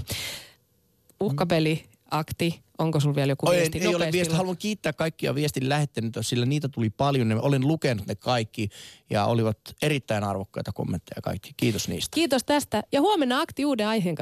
Uhkapeli, akti, onko sulla vielä joku Oi, viesti? ei ole Nopeasti viesti. Haluan kiittää kaikkia viestin lähettäneitä, sillä niitä tuli paljon. ja Olen lukenut ne kaikki ja olivat erittäin arvokkaita kommentteja kaikki. Kiitos niistä. Kiitos tästä ja huomenna akti uuden aiheen kanssa.